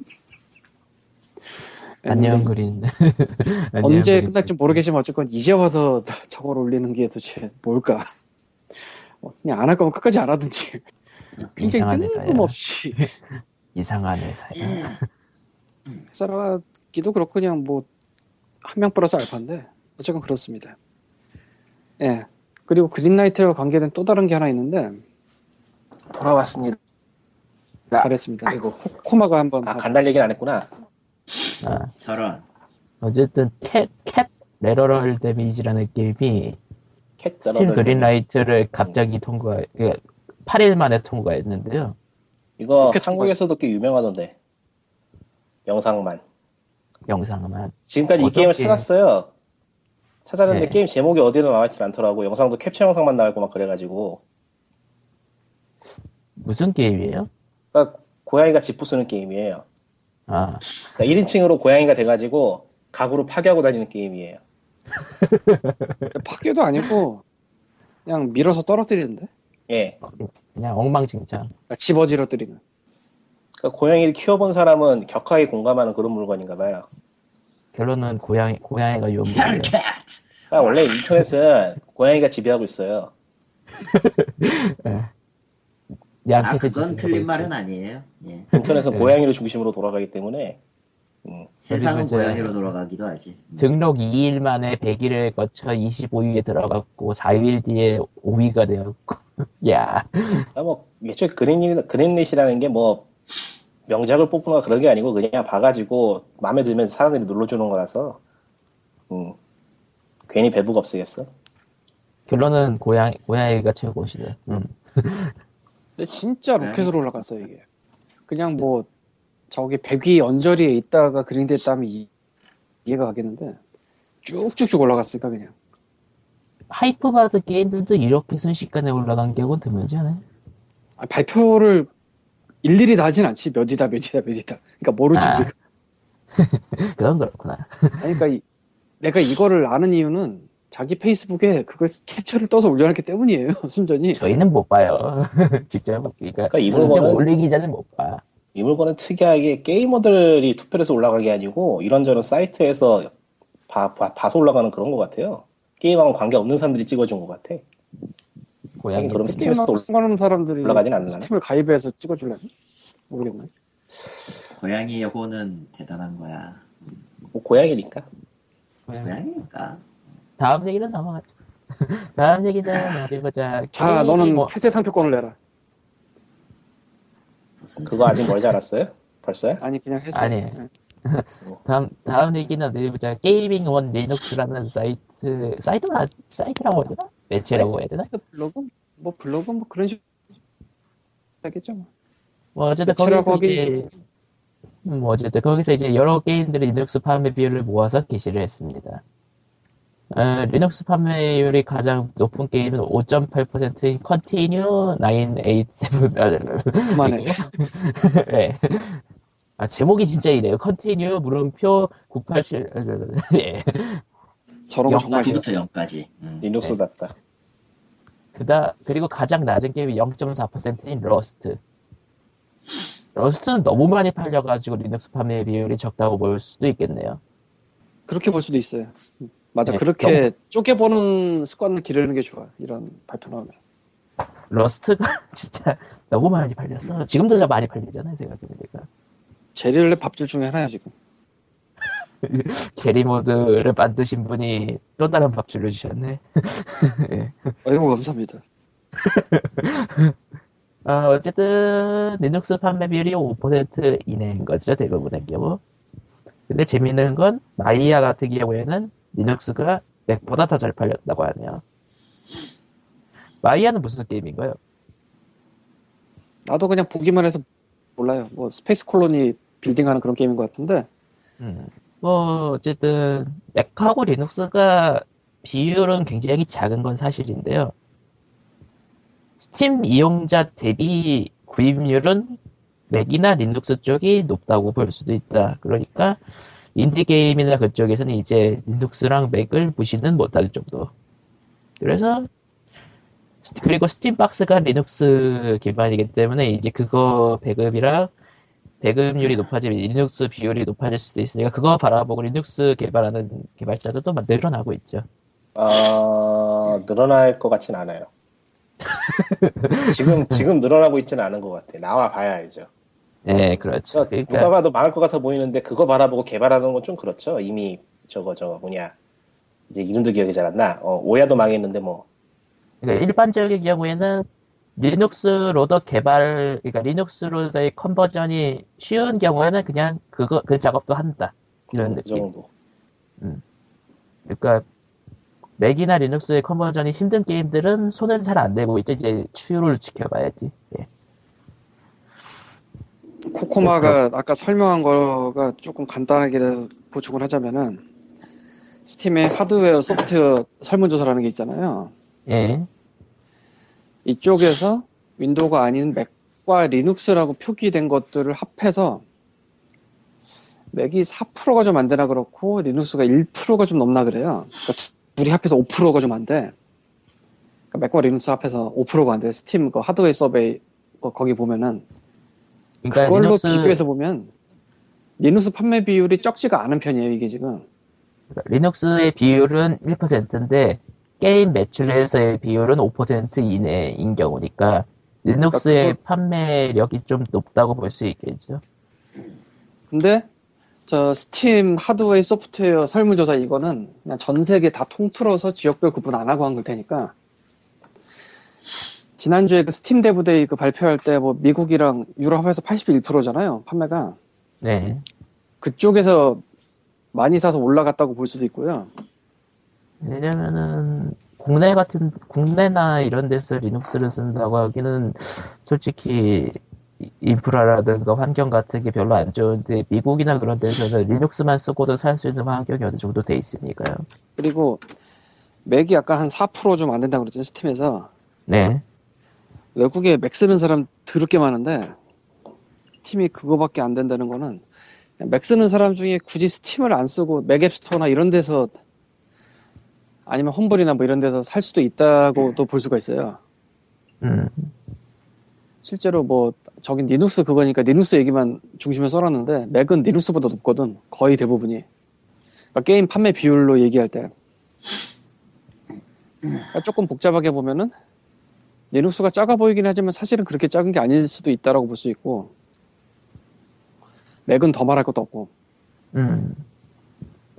안녕 그린. 언제 그린. 끝날지 모르겠지만 어쨌건 이제 와서 저걸 올리는 게 도대체 뭘까? 어, 그냥 안 할 거면 끝까지 안 하든지. 굉장히. 뜬금없이 이상한 회사야. 회사라기도 그렇고 그냥 뭐 한 명 플러스 알파인데 어쨌건 그렇습니다. 예. 그리고 그린라이트와 관계된 또 다른 게 하나 있는데 돌아왔습니다. 잘했습니다. 아이고. 코마가 한번 아 하- 간달 얘기는 안 했구나. 아, 저런. 어쨌든 캣, 캣 레러럴 데미지라는 게임이 캣 스팀. Greenlight를 갑자기 통과, 8일 만에 통과했는데요. 이거 캣 한국에서도 꽤 유명하던데. 영상만. 영상만. 지금까지 이 게임을 게임? 찾았어요. 찾았는데 네. 게임 제목이 어디로 나와있진 않더라고. 영상도 캡처 영상만 나오고 막 그래가지고. 무슨 게임이에요? 그러니까 고양이가 집 부수는 게임이에요. 아, 그러니까 1인칭으로 고양이가 돼가지고 가구로 파괴하고 다니는 게임이에요. 파괴도 아니고 그냥 밀어서 떨어뜨리는데 예. 그냥 엉망진창. 그러니까 집어지러 뜨리는 그러니까 고양이를 키워본 사람은 격하게 공감하는 그런 물건인가 봐요. 결론은 고양이, 고양이가 유혹이에요. 캣! 그러니까 원래 인터넷은 고양이가 지배하고 있어요. 예. 아, 그건 틀린 말은 아니에요. 예. 인터넷은 네. 고양이를 중심으로 돌아가기 때문에 음, 세상은 고양이로 돌아가기도 하지. 등록 2일 만에 100일을 거쳐 25위에 들어갔고 4일 뒤에 5위가 되었고 야, 아, 뭐 애초에 그린리, 그린릿이라는 게 뭐 명작을 뽑거나 그런 게 아니고 그냥 봐가지고 마음에 들면 사람들이 눌러주는 거라서 음, 괜히 배부가 없으겠어. 결론은 고양, 고양이가 최고시네. 음. 근데 진짜 네. 로켓으로 올라갔어 이게. 그냥 뭐 저기 백위 언저리에 있다가 그린됐다면 이- 이해가 가겠는데 쭉쭉쭉 올라갔으니까 그냥. 하이프 받은 게임들도 이렇게 순식간에 올라간 경우는 드물지 않아요? 아, 발표를 일일이 다 하진 않지 몇이다 몇이다 몇이다. 그러니까 모르지 아. 그건 그렇구나. 아니, 그러니까 이- 내가 이거를 아는 이유는 자기 페이스북에 그걸 캡처를 떠서 올려놨기 때문이에요 순전히. 저희는 못 봐요. 직접. 그러니까, 그러니까 이 물건은 올리기 전에 못 봐. 이 물건은 특이하게 게이머들이 투표를 해서 올라간 게 아니고 이런저런 사이트에서 봐, 봐, 봐서 올라가는 그런 것 같아요. 게임하고 관계 없는 사람들이 찍어준 것 같아. 고양이. 그럼 특징. 스팀하고 스팀에서도 상관없는 사람들이 올라가진 않나? 스팀을 가입해서 찍어줄래? 모르겠네. 고양이의 호는 대단한 거야. 뭐 고양이니까. 고양이. 고양이니까. 다음 얘기는 넘어가죠. 다음 얘기는 어디 보자. 자, 게임이 너는 뭐- 회색 상표권을 내라. 그거 아직 멀지 않았어요? 벌써요? 아니 그냥 회색. 아니. 네. 다음 다음 얘기는 어디 보자. Gaming On Linux라는 사이트 사이트가 사이트라고 해야 되나? 매체라고 해야 되나? 그래서 블로그 뭐 블로그 뭐 그런 식으로 하겠죠. 뭐. 뭐 어쨌든 거기서 하기- 이제 음, 뭐 어쨌든 거기서 이제 여러 게임들의 리눅스 판매 비율을 모아서 게시를 했습니다. 어, 리눅스 판매율이 가장 높은 게임은 5.8%인 Continue 987 그만해. 네. 아, 제목이 진짜 이래요. Continue 물음표 987 예. 저런 거 정말 싫어. 0까지부터 0까지. 음. 리눅스답다. 그다 그리고 가장 낮은 게임이 0.4%인 Rust. Rust는 너무 많이 팔려가지고 리눅스 판매 비율이 적다고 볼 수도 있겠네요. 그렇게 볼 수도 있어요. 맞아. 네, 그렇게 쪼개보는 습관을 기르는 게 좋아. 이런 발표 나오면. Rust가 진짜 너무 많이 팔렸어. 지금도 좀 많이 팔리잖아요, 생각해보니까. 제리얼의 밥줄 중에 하나야 지금. 게리 모드를 만드신 분이 또 다른 밥줄을 주셨네. 아이고 감사합니다. 어, 어쨌든 리눅스 판매 비율이 5% 이내인 거죠, 대부분의 경우. 근데 재밌는 건 Maia 같은 경우에는 리눅스가 맥보다 더 잘 팔렸다고 하네요. Maia는 무슨 게임인가요? 나도 그냥 보기만 해서 몰라요. 뭐 space colony building하는 그런 게임인 것 같은데 음, 뭐 어쨌든 맥하고 리눅스가 비율은 굉장히 작은 건 사실인데요. 스팀 이용자 대비 구입률은 맥이나 리눅스 쪽이 높다고 볼 수도 있다. 그러니까 인디 게임이나 그쪽에서는 이제 리눅스랑 맥을 무시는 못할 정도. 그래서 스- 그리고 스팀박스가 리눅스 기반이기 때문에 이제 그거 배급이랑 배급률이 높아지면 리눅스 비율이 높아질 수도 있으니까 그거 바라보고 리눅스 개발하는 개발자들도 막 늘어나고 있죠. 어, 늘어날 것 같진 않아요. 지금, 지금 늘어나고 있지는 않은 것 같아. 나와 봐야 알죠. 네, 그렇죠. 저 그러니까 누가 봐도 망할 것 같아 보이는데 그거 바라보고 개발하는 건 좀 그렇죠. 이미 저거 저거 뭐냐 이제 이름도 기억이 잘 안 나. 어, Ouya도 망했는데 뭐 그러니까 일반적인 경우에는 리눅스로더 개발, 그러니까 리눅스로더의 conversion이 쉬운 경우에는 그냥 그거 그 작업도 한다 이런 그 느낌. 정도. 그러니까 맥이나 리눅스의 conversion이 힘든 게임들은 손을 잘 안 대고 있죠. 이제 추후를 지켜봐야지. 예. 코코마가 아까 설명한 거가 조금 간단하게 보충을 하자면은 스팀의 하드웨어, 소프트웨어 설문조사라는 게 있잖아요. 예. 이쪽에서 윈도우가 아닌 맥과 리눅스라고 표기된 것들을 합해서 맥이 4%가 좀 안 되나 그렇고 리눅스가 1%가 좀 넘나 그래요. 그러니까 둘이 합해서 5%가 좀 안 돼. 그러니까 맥과 리눅스 합해서 5%가 안 돼. 스팀 그 하드웨어 survey 거- 거기 보면은 그러니까 그걸로 리눅스, 비교해서 보면 리눅스 판매 비율이 적지가 않은 편이에요 이게 지금 그러니까 리눅스의 비율은 1%인데 게임 매출에서의 비율은 5% 이내인 경우니까 리눅스의 그러니까 판매력이 좀 높다고 볼 수 있겠죠. 근데 저 스팀 하드웨어 소프트웨어 설문조사 이거는 그냥 전 세계 다 통틀어서 지역별 구분 안 하고 한 걸 테니까 지난주에 그 스팀 Dev Days 그 발표할 때 뭐 미국이랑 유럽 합해서 81%잖아요 판매가 네. 그쪽에서 많이 사서 올라갔다고 볼 수도 있고요 왜냐면은 국내 같은 국내나 이런 데서 리눅스를 쓴다고 하기는 솔직히 이- 인프라라든가 환경 같은 게 별로 안 좋은데 미국이나 그런 데서는 리눅스만 쓰고도 살 수 있는 환경이 어느 정도 돼 있으니까요. 그리고 맥이 아까 한 4%좀 안 된다고 그랬죠 스팀에서 네. 외국에 맥 쓰는 사람 더럽게 많은데 스팀이 그거밖에 안 된다는 거는 맥 쓰는 사람 중에 굳이 스팀을 안 쓰고 맥 앱스토어나 이런 데서 아니면 Humble이나 뭐 이런 데서 살 수도 있다고도 볼 수가 있어요. 음. 실제로 뭐 저긴 리눅스 그거니까 리눅스 얘기만 중심에 써놨는데 맥은 리눅스보다 높거든 거의 대부분이 그러니까 게임 판매 비율로 얘기할 때 그러니까 조금 복잡하게 보면은 리눅스가 작아 보이긴 하지만 사실은 그렇게 작은 게 아닐 수도 있다라고 볼 수 있고 맥은 더 말할 것도 없고 음.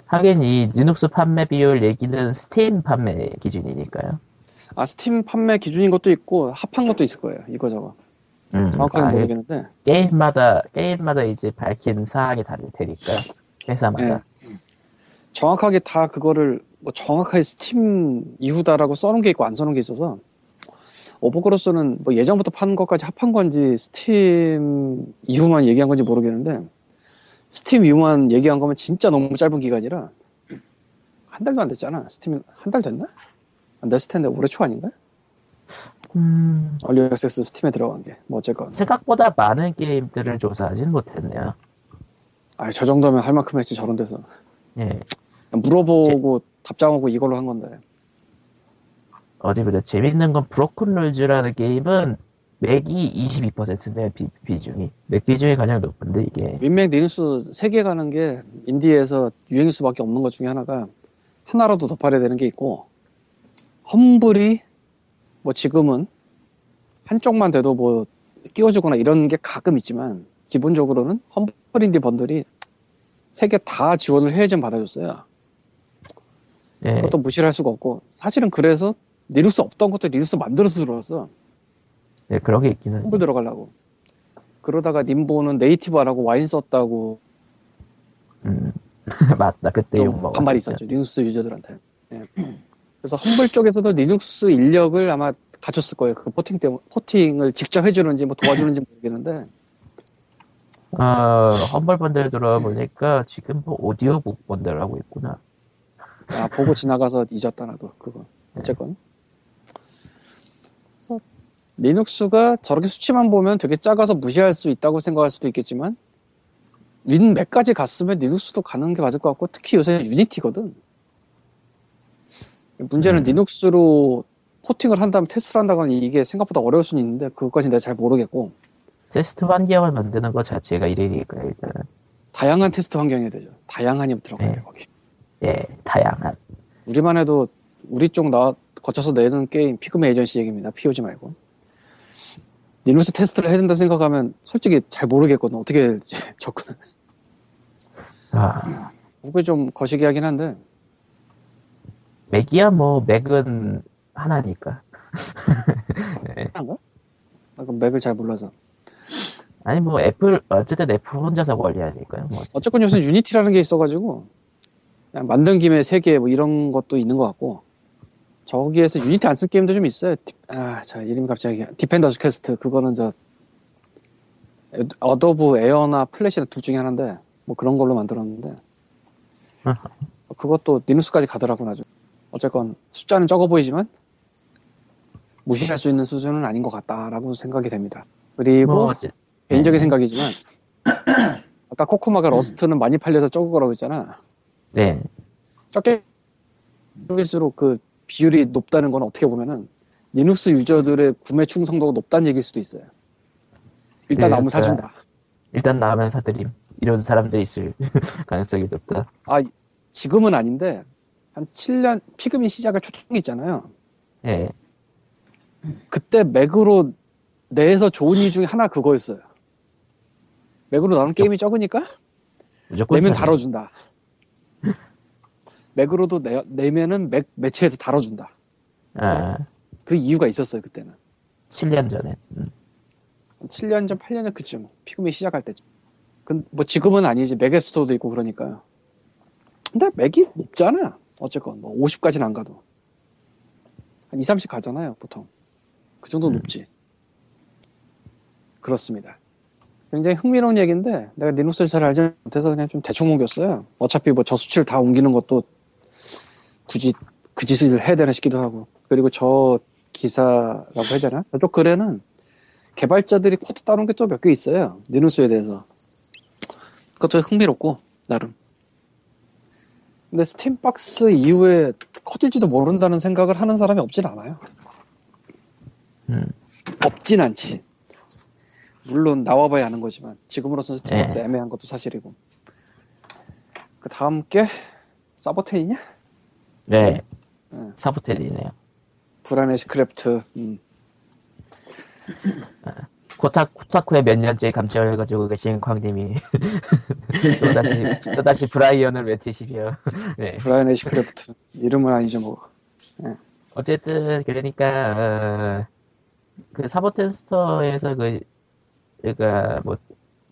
하긴 이 리눅스 판매 비율 얘기는 스팀 판매 기준이니까요. 아 스팀 판매 기준인 것도 있고 합한 것도 있을 거예요 이거 저거 음. 정확하게 아예 모르겠는데 게임마다 게임마다 이제 밝힌 사항이 다를 테니까 회사마다. 정확하게 다 그거를 뭐 정확하게 스팀 이후다라고 써놓은 게 있고 안 써놓은 게 있어서 Overgrowth는 뭐 예전부터 파는 것까지 합한 건지 스팀 이후만 얘기한 건지 모르겠는데 스팀 이후만 얘기한 거면 진짜 너무 짧은 기간이라 한 달도 안 됐잖아 스팀 한 달 됐나? 안 됐을 텐데 올해 초 아닌가? 음. Early Access 스팀에 들어간 게 뭐 어쨌건 생각보다 많은 게임들을 조사하진 못했네요. 아 저 정도면 할 만큼 했지 저런 데서 예. 물어보고 답장하고 이걸로 한 건데 어디 보자. 재밌는 건 Broken Rules라는 게임은 맥이 22%네요, 비, 비중이. 맥 비중이 가장 높은데, 이게. 윈 맥 리눅스 세개 가는 게 인디에서 유행일 수밖에 없는 것 중에 하나가 하나라도 더 팔아야 되는 게 있고 Humble이 뭐 지금은 한쪽만 돼도 뭐 끼워주거나 이런 게 가끔 있지만 기본적으로는 Humble Indie Bundle이 세 개 다 지원을 해야 좀 받아줬어요. 예. 그것도 무시를 할 수가 없고 사실은 그래서 리눅스 없던 것도 리눅스 만들어서 들어왔어. 예, 그런 게 있기는. Humble 들어가려고. 그러다가 Limbo는 native 안 하고 와인 썼다고 음. 맞다. 그때 욕좀 먹었어. 반발이 있었죠 리눅스 유저들한테. 예. 그래서 Humble 쪽에서도 리눅스 인력을 아마 갖췄을 거예요. 그 porting 때문에 porting을 직접 해주는지 뭐 도와주는지 모르겠는데 어, Humble Bundle 들어와 보니까 지금 뭐 오디오북 번들 하고 있구나. 아 보고 지나가서 잊었다 나도 그거 어쨌건. 리눅스가 저렇게 수치만 보면 되게 작아서 무시할 수 있다고 생각할 수도 있겠지만 윈 맥까지 갔으면 리눅스도 가는 게 맞을 것 같고 특히 요새 유니티거든. 문제는 음. 리눅스로 porting을 한 다음에 테스트를 한다거나 이게 생각보다 어려울 수는 있는데 그것까지 내가 잘 모르겠고 테스트 환경을 만드는 것 자체가 일이니까요, 일단은. 다양한 테스트 환경이 되죠. 다양한이 들어가야 돼 네. 거기. 예, 다양한. 우리만 해도 우리 쪽 나 거쳐서 내는 게임 피그민 에이전시 얘기입니다. POG 말고. 리눅스 테스트를 해야 된다 생각하면 솔직히 잘 모르겠거든. 어떻게 접근. 아, 그게 좀 거시기 하긴 한데 맥이야 뭐, 맥은 하나니까. 하난가? 나 그 맥을 잘 몰라서. 아니 뭐 애플 어쨌든 애플 혼자서 관리하니까요. 뭐. 어쨌건 요새 유니티라는 게 있어가지고 그냥 만든 김에 세개뭐 이런 것도 있는 것 같고 저기에서 유니티 안 쓴 게임도 좀 있어요. 디- 아, 자 이름이 갑자기 Defender's Quest 그거는 저 에- Adobe AIR나 플래시나 둘 중에 하나인데 뭐 그런 걸로 만들었는데 아하. 그것도 리눅스까지 가더라고 나중. 어쨌건 숫자는 적어 보이지만 무시할 수 있는 수준은 아닌 것 같다라고 생각이 됩니다. 그리고 뭐 개인적인 네. 생각이지만 아까 코코마가 Rust는 많이 팔려서 적은 거라고 했잖아. 네. 적게 적일수록 그 비율이 높다는 건 어떻게 보면은 리눅스 유저들의 구매 충성도가 높다는 얘기일 수도 있어요. 일단 네, 나오면 사준다. 일단 나면 사드림. 이런 사람들이 있을 가능성이 높다. 지금은 아닌데 한 7년 피그민 시작할 초창기 있잖아요. 예. 그때 맥으로 내서 좋은 이유 중에 하나 그거였어요. 맥으로 나오는 게임이 적으니까 내면. 다뤄준다. 맥으로도 내, 내면은 맥 매체에서 다뤄준다. 아, 그 이유가 있었어요 그때는. 7년 전에. 음. 7년 전, 8년 전 그쯤 피그민 시작할 때쯤. 근뭐 지금은 아니지 맥 앱 스토어도 있고 그러니까요. 근데 맥이 높잖아. 어쨌건 뭐 50까지는 안 가도 한 2, 30 가잖아요 보통. 그 정도 음. 높지. 그렇습니다. 굉장히 흥미로운 얘기인데 내가 리눅스를 잘 알지 못해서 그냥 좀 대충 옮겼어요. 어차피 뭐 저 수치를 다 옮기는 것도 굳이 그 짓을 해야 되나 싶기도 하고 그리고 저 기사라고 해야 되나? 저쪽 글에는 개발자들이 코드 따놓은 게 또 몇 개 있어요. 리눅스에 대해서. 그것도 흥미롭고 나름. 근데 Steam Box 이후에 커질지도 모른다는 생각을 하는 사람이 없진 않아요. 음. 없진 않지. 물론 나와봐야 아는 거지만 지금으로서는 Steam Box 네. 애매한 것도 사실이고. 그 다음 게 사버테이냐? 네. 음. 사보텔이네요. 불안의 스크래프트. 음. 코타, 코타쿠에 몇 년째 감점해가지고 계신 광님이 또다시, 또다시 브라이언을 외치시며. 네. 브라이언 스크래프트. 이름은 아니죠 뭐. 어쨌든, 그러니까, 어, 그 사보텐 스토어에서 그, 그니까, 뭐,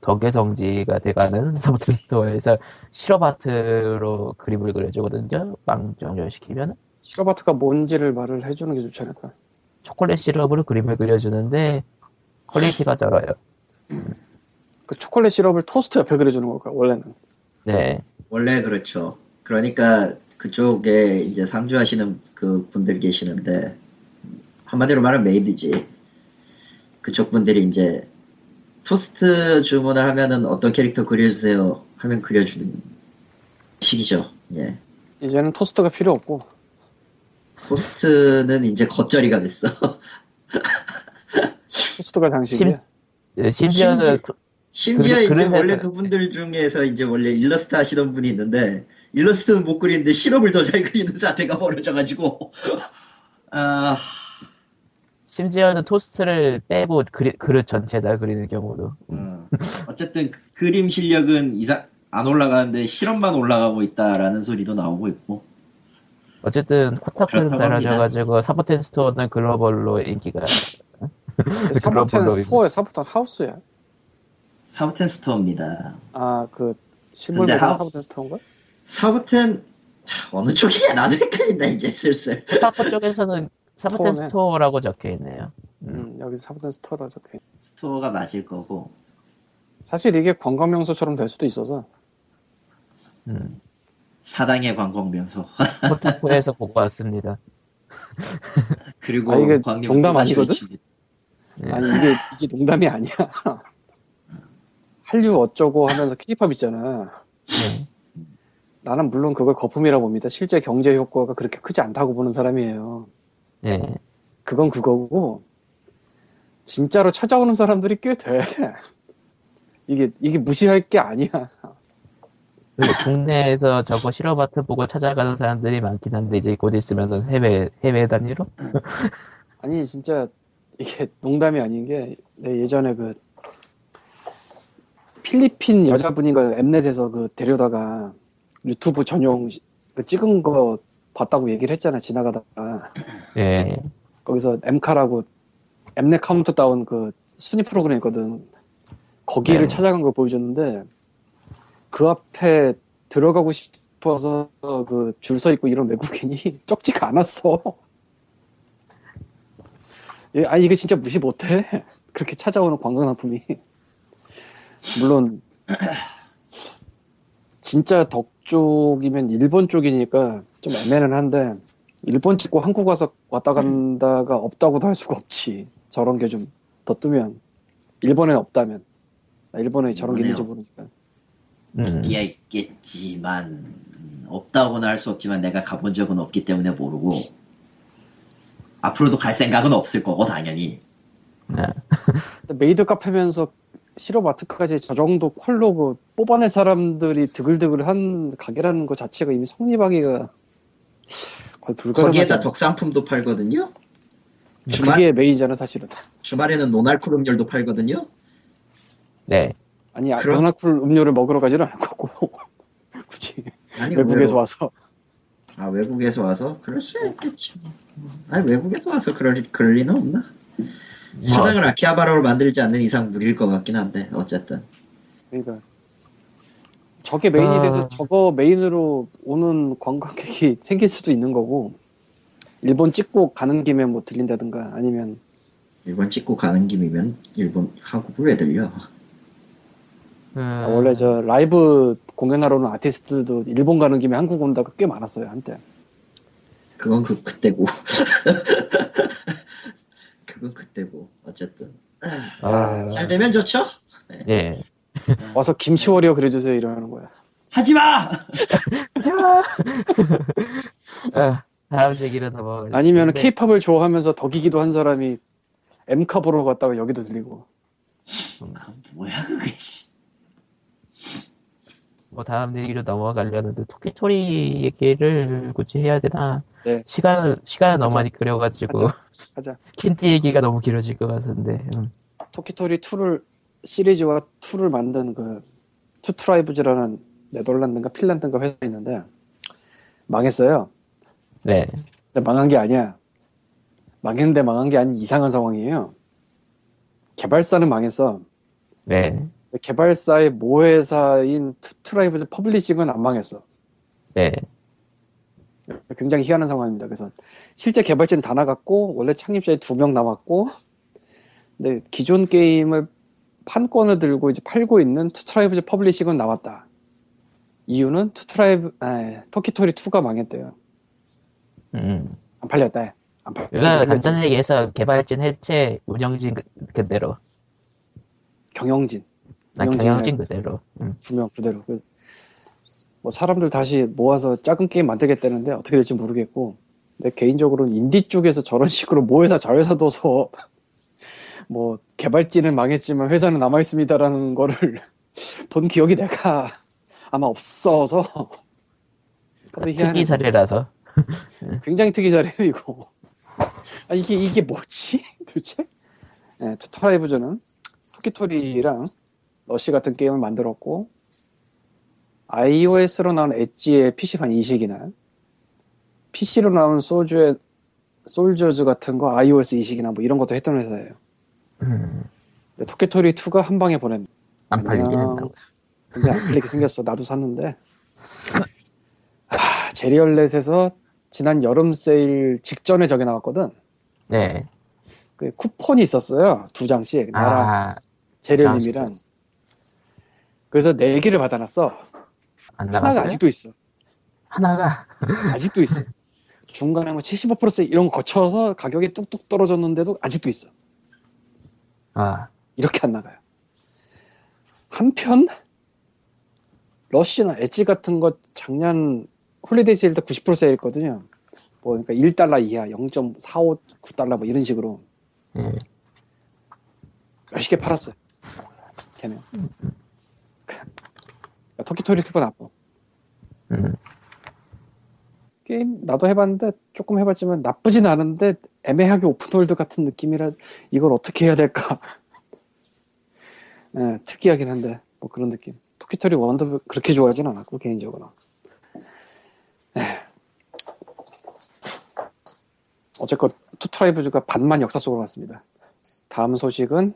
덕의 성지가 돼가는 사보텐 스토어에서 시럽 아트로 그림을 그려주거든요. 빵 정렬시키면. 시럽 아트가 뭔지를 말을 해주는 게 좋지 않을까. 초콜릿 시럽으로 그림을 그려주는데, quality가 쩔어요. 그 초콜릿 시럽을 토스트 옆에 그려주는 걸까 원래는. 네. 원래 그렇죠. 그러니까 그쪽에 이제 상주하시는 그 분들 계시는데 한마디로 말하면 메이드지. 그쪽 분들이 이제 토스트 주문을 하면은 어떤 캐릭터 그려주세요 하면 그려주는 식이죠. 예. 이제는 토스트가 필요 없고 토스트는 이제 겉절이가 됐어. 토스트가 장식이야. 예, 심지어는, 심지- 심지어 그- 이제 원래 그분들 중에서 이제 원래 일러스트 하시던 분이 있는데 일러스트는 못 그리는데 시럽을 더 잘 그리는 사태가 벌어져가지고 아 심지어는 토스트를 빼고 그리, 그릇 전체 다 그리는 경우도. 음, 어쨌든 그 그림 실력은 이상 안 올라가는데 시럽만 올라가고 있다라는 소리도 나오고 있고 어쨌든 Kotaku에서. 사라져가지고 사보텐 스토어는 글로벌로 인기가 사보텐 글로벌로 스토어의 사보텐 하우스야. 사보텐 스토어입니다. 아 그 실물 모델 하우스- 사보텐 스토어인가? 사보텐 어느 쪽이냐 나도 헷갈린다 이제 슬슬. Kotaku 쪽에서는 스토어네. 스토어라고 적혀 있네요. 음, 여기 사보텐 스토어라 적혀. 있- 스토어가 맞을 거고 사실 이게 관광 명소처럼 될 수도 있어서 음. 사당의 관광명소 Kotaku에서 보고 왔습니다. 그리고 아, 이게 농담 아니거든? 예. 아니 이게 이게 농담이 아니야. 한류 어쩌고 하면서 케이팝 있잖아. 네. 나는 물론 그걸 거품이라 봅니다. 실제 경제 효과가 그렇게 크지 않다고 보는 사람이에요. 네. 그건 그거고 진짜로 찾아오는 사람들이 꽤 돼. 이게 이게 무시할 게 아니야. 국내에서 저거 실업아트 보고 찾아가는 사람들이 많긴 한데 이제 곧 있으면 해외 해외 단위로 아니 진짜 이게 농담이 아닌 게 예전에 그 필리핀 여자분인가 Mnet에서 그 데려다가 유튜브 전용 시- 그 찍은 거 봤다고 얘기를 했잖아 지나가다가 예. 거기서 엠카라고 Mnet 카운트다운 그 순위 프로그램 있거든 거기를 네. 찾아간 걸 보여줬는데 그 앞에 들어가고 싶어서 그 줄 서 있고 이런 외국인이 적지가 않았어. 예, 아니 이거 진짜 무시 못해. 그렇게 찾아오는 관광 상품이. 물론 진짜 덕 쪽이면 일본 쪽이니까 좀 애매는 한데 일본 찍고 한국 와서 왔다 간다가 없다고도 할 수가 없지. 저런 게 좀 더 뜨면 일본에 없다면 나 일본에 저런 게 있는지 없- 모르니까. 음. 있기야 있겠지만 음, 없다고는 할 수 없지만 내가 가본 적은 없기 때문에 모르고 앞으로도 갈 생각은 없을 거고 당연히 네. 메이드 카페면서 시럽 아트까지 저 정도 퀄로 그 뽑아낼 사람들이 드글드글한 가게라는 것 자체가 이미 성립하기가 거의 불가능하지 거기에다? 덕상품도 팔거든요. 네, 주말 그게 메인이잖아 사실은. 주말에는 non-alcohol 음료도 팔거든요. 네. 아니 아, 그럼- non-alcohol 음료를 먹으러 가지는 않을 거고 굳이 아니 외국에서 의외로- 와서 아 외국에서 와서 그럴 수 있겠지. 아니 외국에서 와서 그럴 그럴 리는 없나? 사당을 아키하바라로 만들지 않는 이상 무리일 것 같긴 한데 어쨌든. 그러니까. 저게 메인이 아. 돼서 저거 메인으로 오는 관광객이 생길 수도 있는 거고 일본 찍고 가는 김에 뭐 들린다든가 아니면. 일본 찍고 가는 김이면 일본 한국을 왜 들려? 음, 아, 원래 저 라이브 공연하러 오는 아티스트들도 일본 가는 김에 한국 온다고 꽤 많았어요 한때. 그건 그 그때고 그건 그때고 어쨌든 아, 잘 되면 좋죠. 예. 와서 김치 워리어 그려주세요 이러는 거야 하지마. 하지마! 아, 다음 얘기로 넘어가. 아니면 케이팝을 좋아하면서 덕이기도 한 사람이 엠카 보러 갔다가 여기도 들리고 그건 뭐야 그게? 씨. 뭐 다음 얘기로 넘어가려는데 Toki Tori 얘기를 굳이 해야 되나? 네. 시간 시간을 너무 하자. 많이 끌여가지고 하자. 하자 킨티 얘기가 너무 길어질 것 같은데. 음. Toki Tori 2를 시리즈와 2를 만든 그 Two Tribes라는 네덜란드인가 핀란드인가 회사 있는데 망했어요. 네. 근데 망한 게 아니야. 망했는데 망한 게 아닌 이상한 상황이에요. 개발사는 망했어. 네. 개발사의 모회사인 Two Tribes Publishing은 안 망했어. 네. 굉장히 희한한 상황입니다. 그래서 실제 개발자는 다 나갔고 원래 창립자에 두 명 남았고 근데 기존 게임을 판권을 들고 이제 팔고 있는 Two Tribes Publishing은 나왔다. 이유는 Two Tribe 아, Toki Tori 2가 망했대요. 음. 안 팔렸다. 안 팔렸다. 그러니까 간단하게 얘기해서 개발진 해체, 운영진 그- 그대로. 경영진 아, 운영진 경영진 그대로. 음. 두명 그대로. 그- 뭐 사람들 다시 모아서 작은 게임 만들겠다는데 어떻게 될지 모르겠고 내 개인적으로는 인디 쪽에서 저런 식으로 모회사 자회사 둬서 뭐 개발진은 망했지만 회사는 남아 있습니다라는 거를 본 기억이 내가 아마 없어서 희한해. 특기 사례라서. 굉장히 특이 사례요 이거. 아 이게 이게 뭐지 도대체? 네, 투트라이브즈는 토끼토리랑 러시 같은 게임을 만들었고 iOS로 나온 엣지의 PC판 이식이나 PC로 나온 소주의 솔저즈 같은 거 iOS 이식이나 뭐 이런 것도 했던 회사예요. 음. 근데 토끼토리 2가 한 방에 보냈. 안 팔리긴 했나. 근데 안 팔리게 생겼어. 나도 샀는데. 하, 제리얼렛에서 지난 여름 세일 직전에 저게 나왔거든. 네. 그 쿠폰이 있었어요. 두 장씩. 나랑 아, 제리얼님이랑. 그래서 네 개를 받아놨어. 안 하나가 나갔어요? 아직도 있어. 하나가. 아직도 있어. 중간에 뭐 75% 세일 이런 거 거쳐서 가격이 뚝뚝 떨어졌는데도 아직도 있어. 아, 이렇게 안 나가요. 한편 RUSH나 EDGE 같은 거 작년 holiday 세일 때 90% 세일했거든요. 뭐 그러니까 1달러 이하 0.459달러 뭐 이런 식으로 예. 몇십 개 팔았어요. 걔는. 그러니까 Toki Tori 2가 나빠. 음. 게임 나도 해봤는데 조금 해봤지만 나쁘진 않은데 애매하게 open world 같은 느낌이라 이걸 어떻게 해야 될까 예, 특이하긴 한데 뭐 그런 느낌 Toki Tori one도 그렇게 좋아하진 않았고 개인적으로 예. 어쨌건 Two Tribes가 반만 역사 속으로 갔습니다 다음 소식은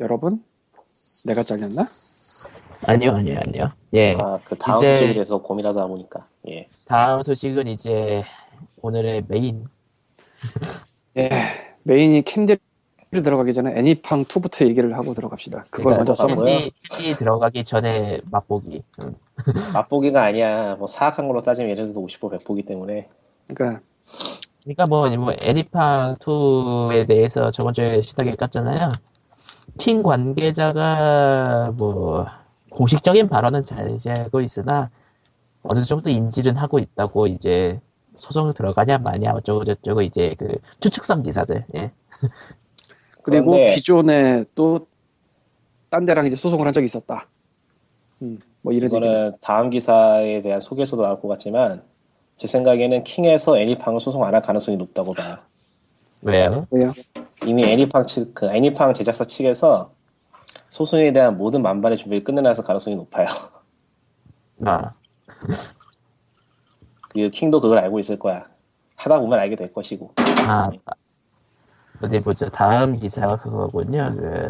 여러분 내가 잘렸나? 아니요, 아니요, 아니요. 예. 아, 그 다음 이제- 소식에 대해서 고민하다 보니까. 예. 다음 소식은 이제 오늘의 메인. 예, 메인이 캔디를 들어가기 전에 애니팡 2부터 얘기를 하고 들어갑시다. 그걸 먼저. 뭐야? 캔디, 들어가기 전에 맛보기. 음. 맛보기가 아니야. 뭐 사악한 걸로 따지면 예를 들어서 50보 100보기 때문에. 그러니까 그러니까 뭐, 뭐 애니팡 2에 대해서 저번 주에 실컷 깠잖아요. 팀 관계자가 뭐 공식적인 발언은 자제하고 있으나 어느 정도 인지는 하고 있다고 이제 소송을 들어가냐 마냐 어쩌고 저쩌고 이제 그 추측성 기사들. 예. 그리고 그런데- 기존에 또 딴 데랑 이제 소송을 한 적이 있었다. 음, 뭐 이런. 이거는 다음 기사에 대한 소개서도 나올 것 같지만 제 생각에는 킹에서 애니팡을 소송 안 할 가능성이 높다고 봐요. 왜요? 왜요? 이미 애니팡 측, 그 애니팡 제작사 측에서 소송에 대한 모든 만반의 준비를 끝내놔서 가능성이 높아요. 아, 그 킹도 그걸 알고 있을 거야. 하다 보면 알게 될 것이고. 아, 어디 보자. 다음 기사가 그거군요. 그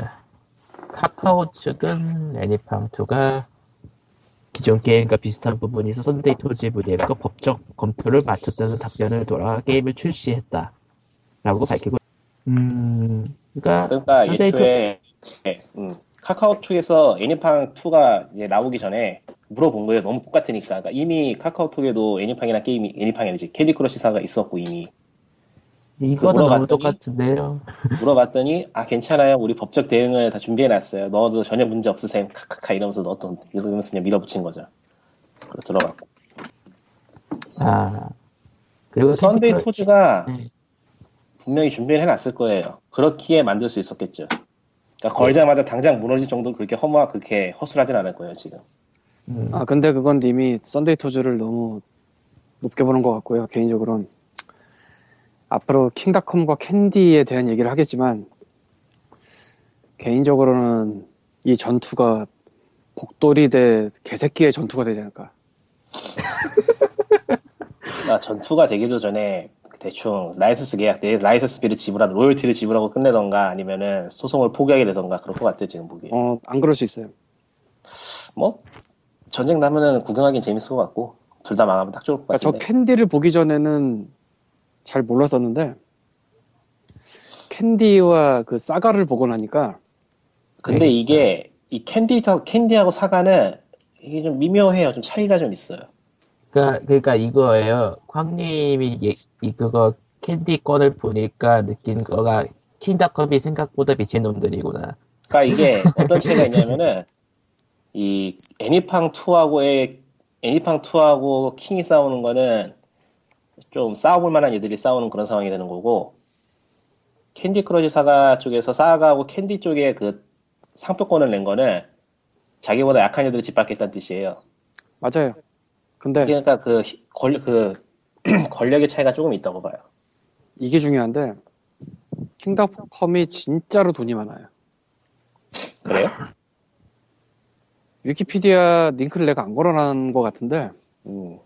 카카오 측은 애니팡2가 기존 게임과 비슷한 부분이 있어 썬데이토즈 부대과 법적 검토를 마쳤다는 답변을 들어 게임을 출시했다. 라고 밝히고 음 그러니까 그러니까 썬데이토즈 애초에 음, 카카오톡에서 애니팡 2가 이제 나오기 전에 물어본 거예요. 너무 똑같으니까. 그러니까 이미 카카오톡에도 애니팡이나 게임이 애니팡이 아니지 캔디 크러시사가 있었고 이미 이거는 너무 물어봤더니 똑같은데요. 물어봤더니 아 괜찮아요. 우리 법적 대응을 다 준비해놨어요. 너도 전혀 문제 없으셈. 카카카 이러면서 너또 이러면서 그냥 밀어붙인 거죠. 들어갔고 아 그리고 크러- 토즈가 네. 분명히 준비를 해놨을 거예요. 그렇기에 만들 수 있었겠죠. 그러니까 걸자마자 당장 무너질 정도로 그렇게 허무하 그렇게 허술하진 않을 거예요 지금. 음, 아 근데 그건 이미 썬데이 토즈를 너무 높게 보는 것 같고요. 개인적으로는 앞으로 킹닷컴과 캔디에 대한 얘기를 하겠지만 개인적으로는 이 전투가 복돌이 대 개새끼의 전투가 되지 않을까. 아, 전투가 되기도 전에 대충 라이선스 계약 내 라이선스 비를 지불하고 로열티를 지불하고 끝내던가 아니면은 소송을 포기하게 되던가 그럴 것 같아요 지금 보기. 어안 그럴 수 있어요. 뭐 전쟁 나면은 구경하기는 재밌을 것 같고 둘 다 망하면 딱 좋을 것 그러니까 저. 캔디를 보기 전에는 잘 몰랐었는데 캔디와 그 사가를 보고 나니까 근데 네. 이게 이 캔디 캔디하고 사가는 이게 좀 미묘해요. 좀 차이가 좀 있어요. 그러니까, 그러니까 이거예요. 광님이 예- 이 그거 캔디 건을 보니까 느낀 거가 킹닷컴이 생각보다 미친 놈들이구나. 그러니까 이게 어떤 차이가 있냐면은 이 애니팡 2하고의 애니팡 2하고 킹이 싸우는 거는 좀 싸워볼 만한 애들이 싸우는 그런 상황이 되는 거고 캔디 크러쉬 사가 쪽에서 사가하고 캔디 쪽에 그 상표권을 낸 거는 자기보다 약한 애들을 짓밟겠다는 뜻이에요. 맞아요. 근데 그러니까 그 히- 권, 그 권력의 차이가 조금 있다고 봐요. 이게 중요한데 킹닷컴이 진짜로 돈이 많아요. 그래요? 위키피디아 링크를 내가 안 걸어놓은 것 같은데 음.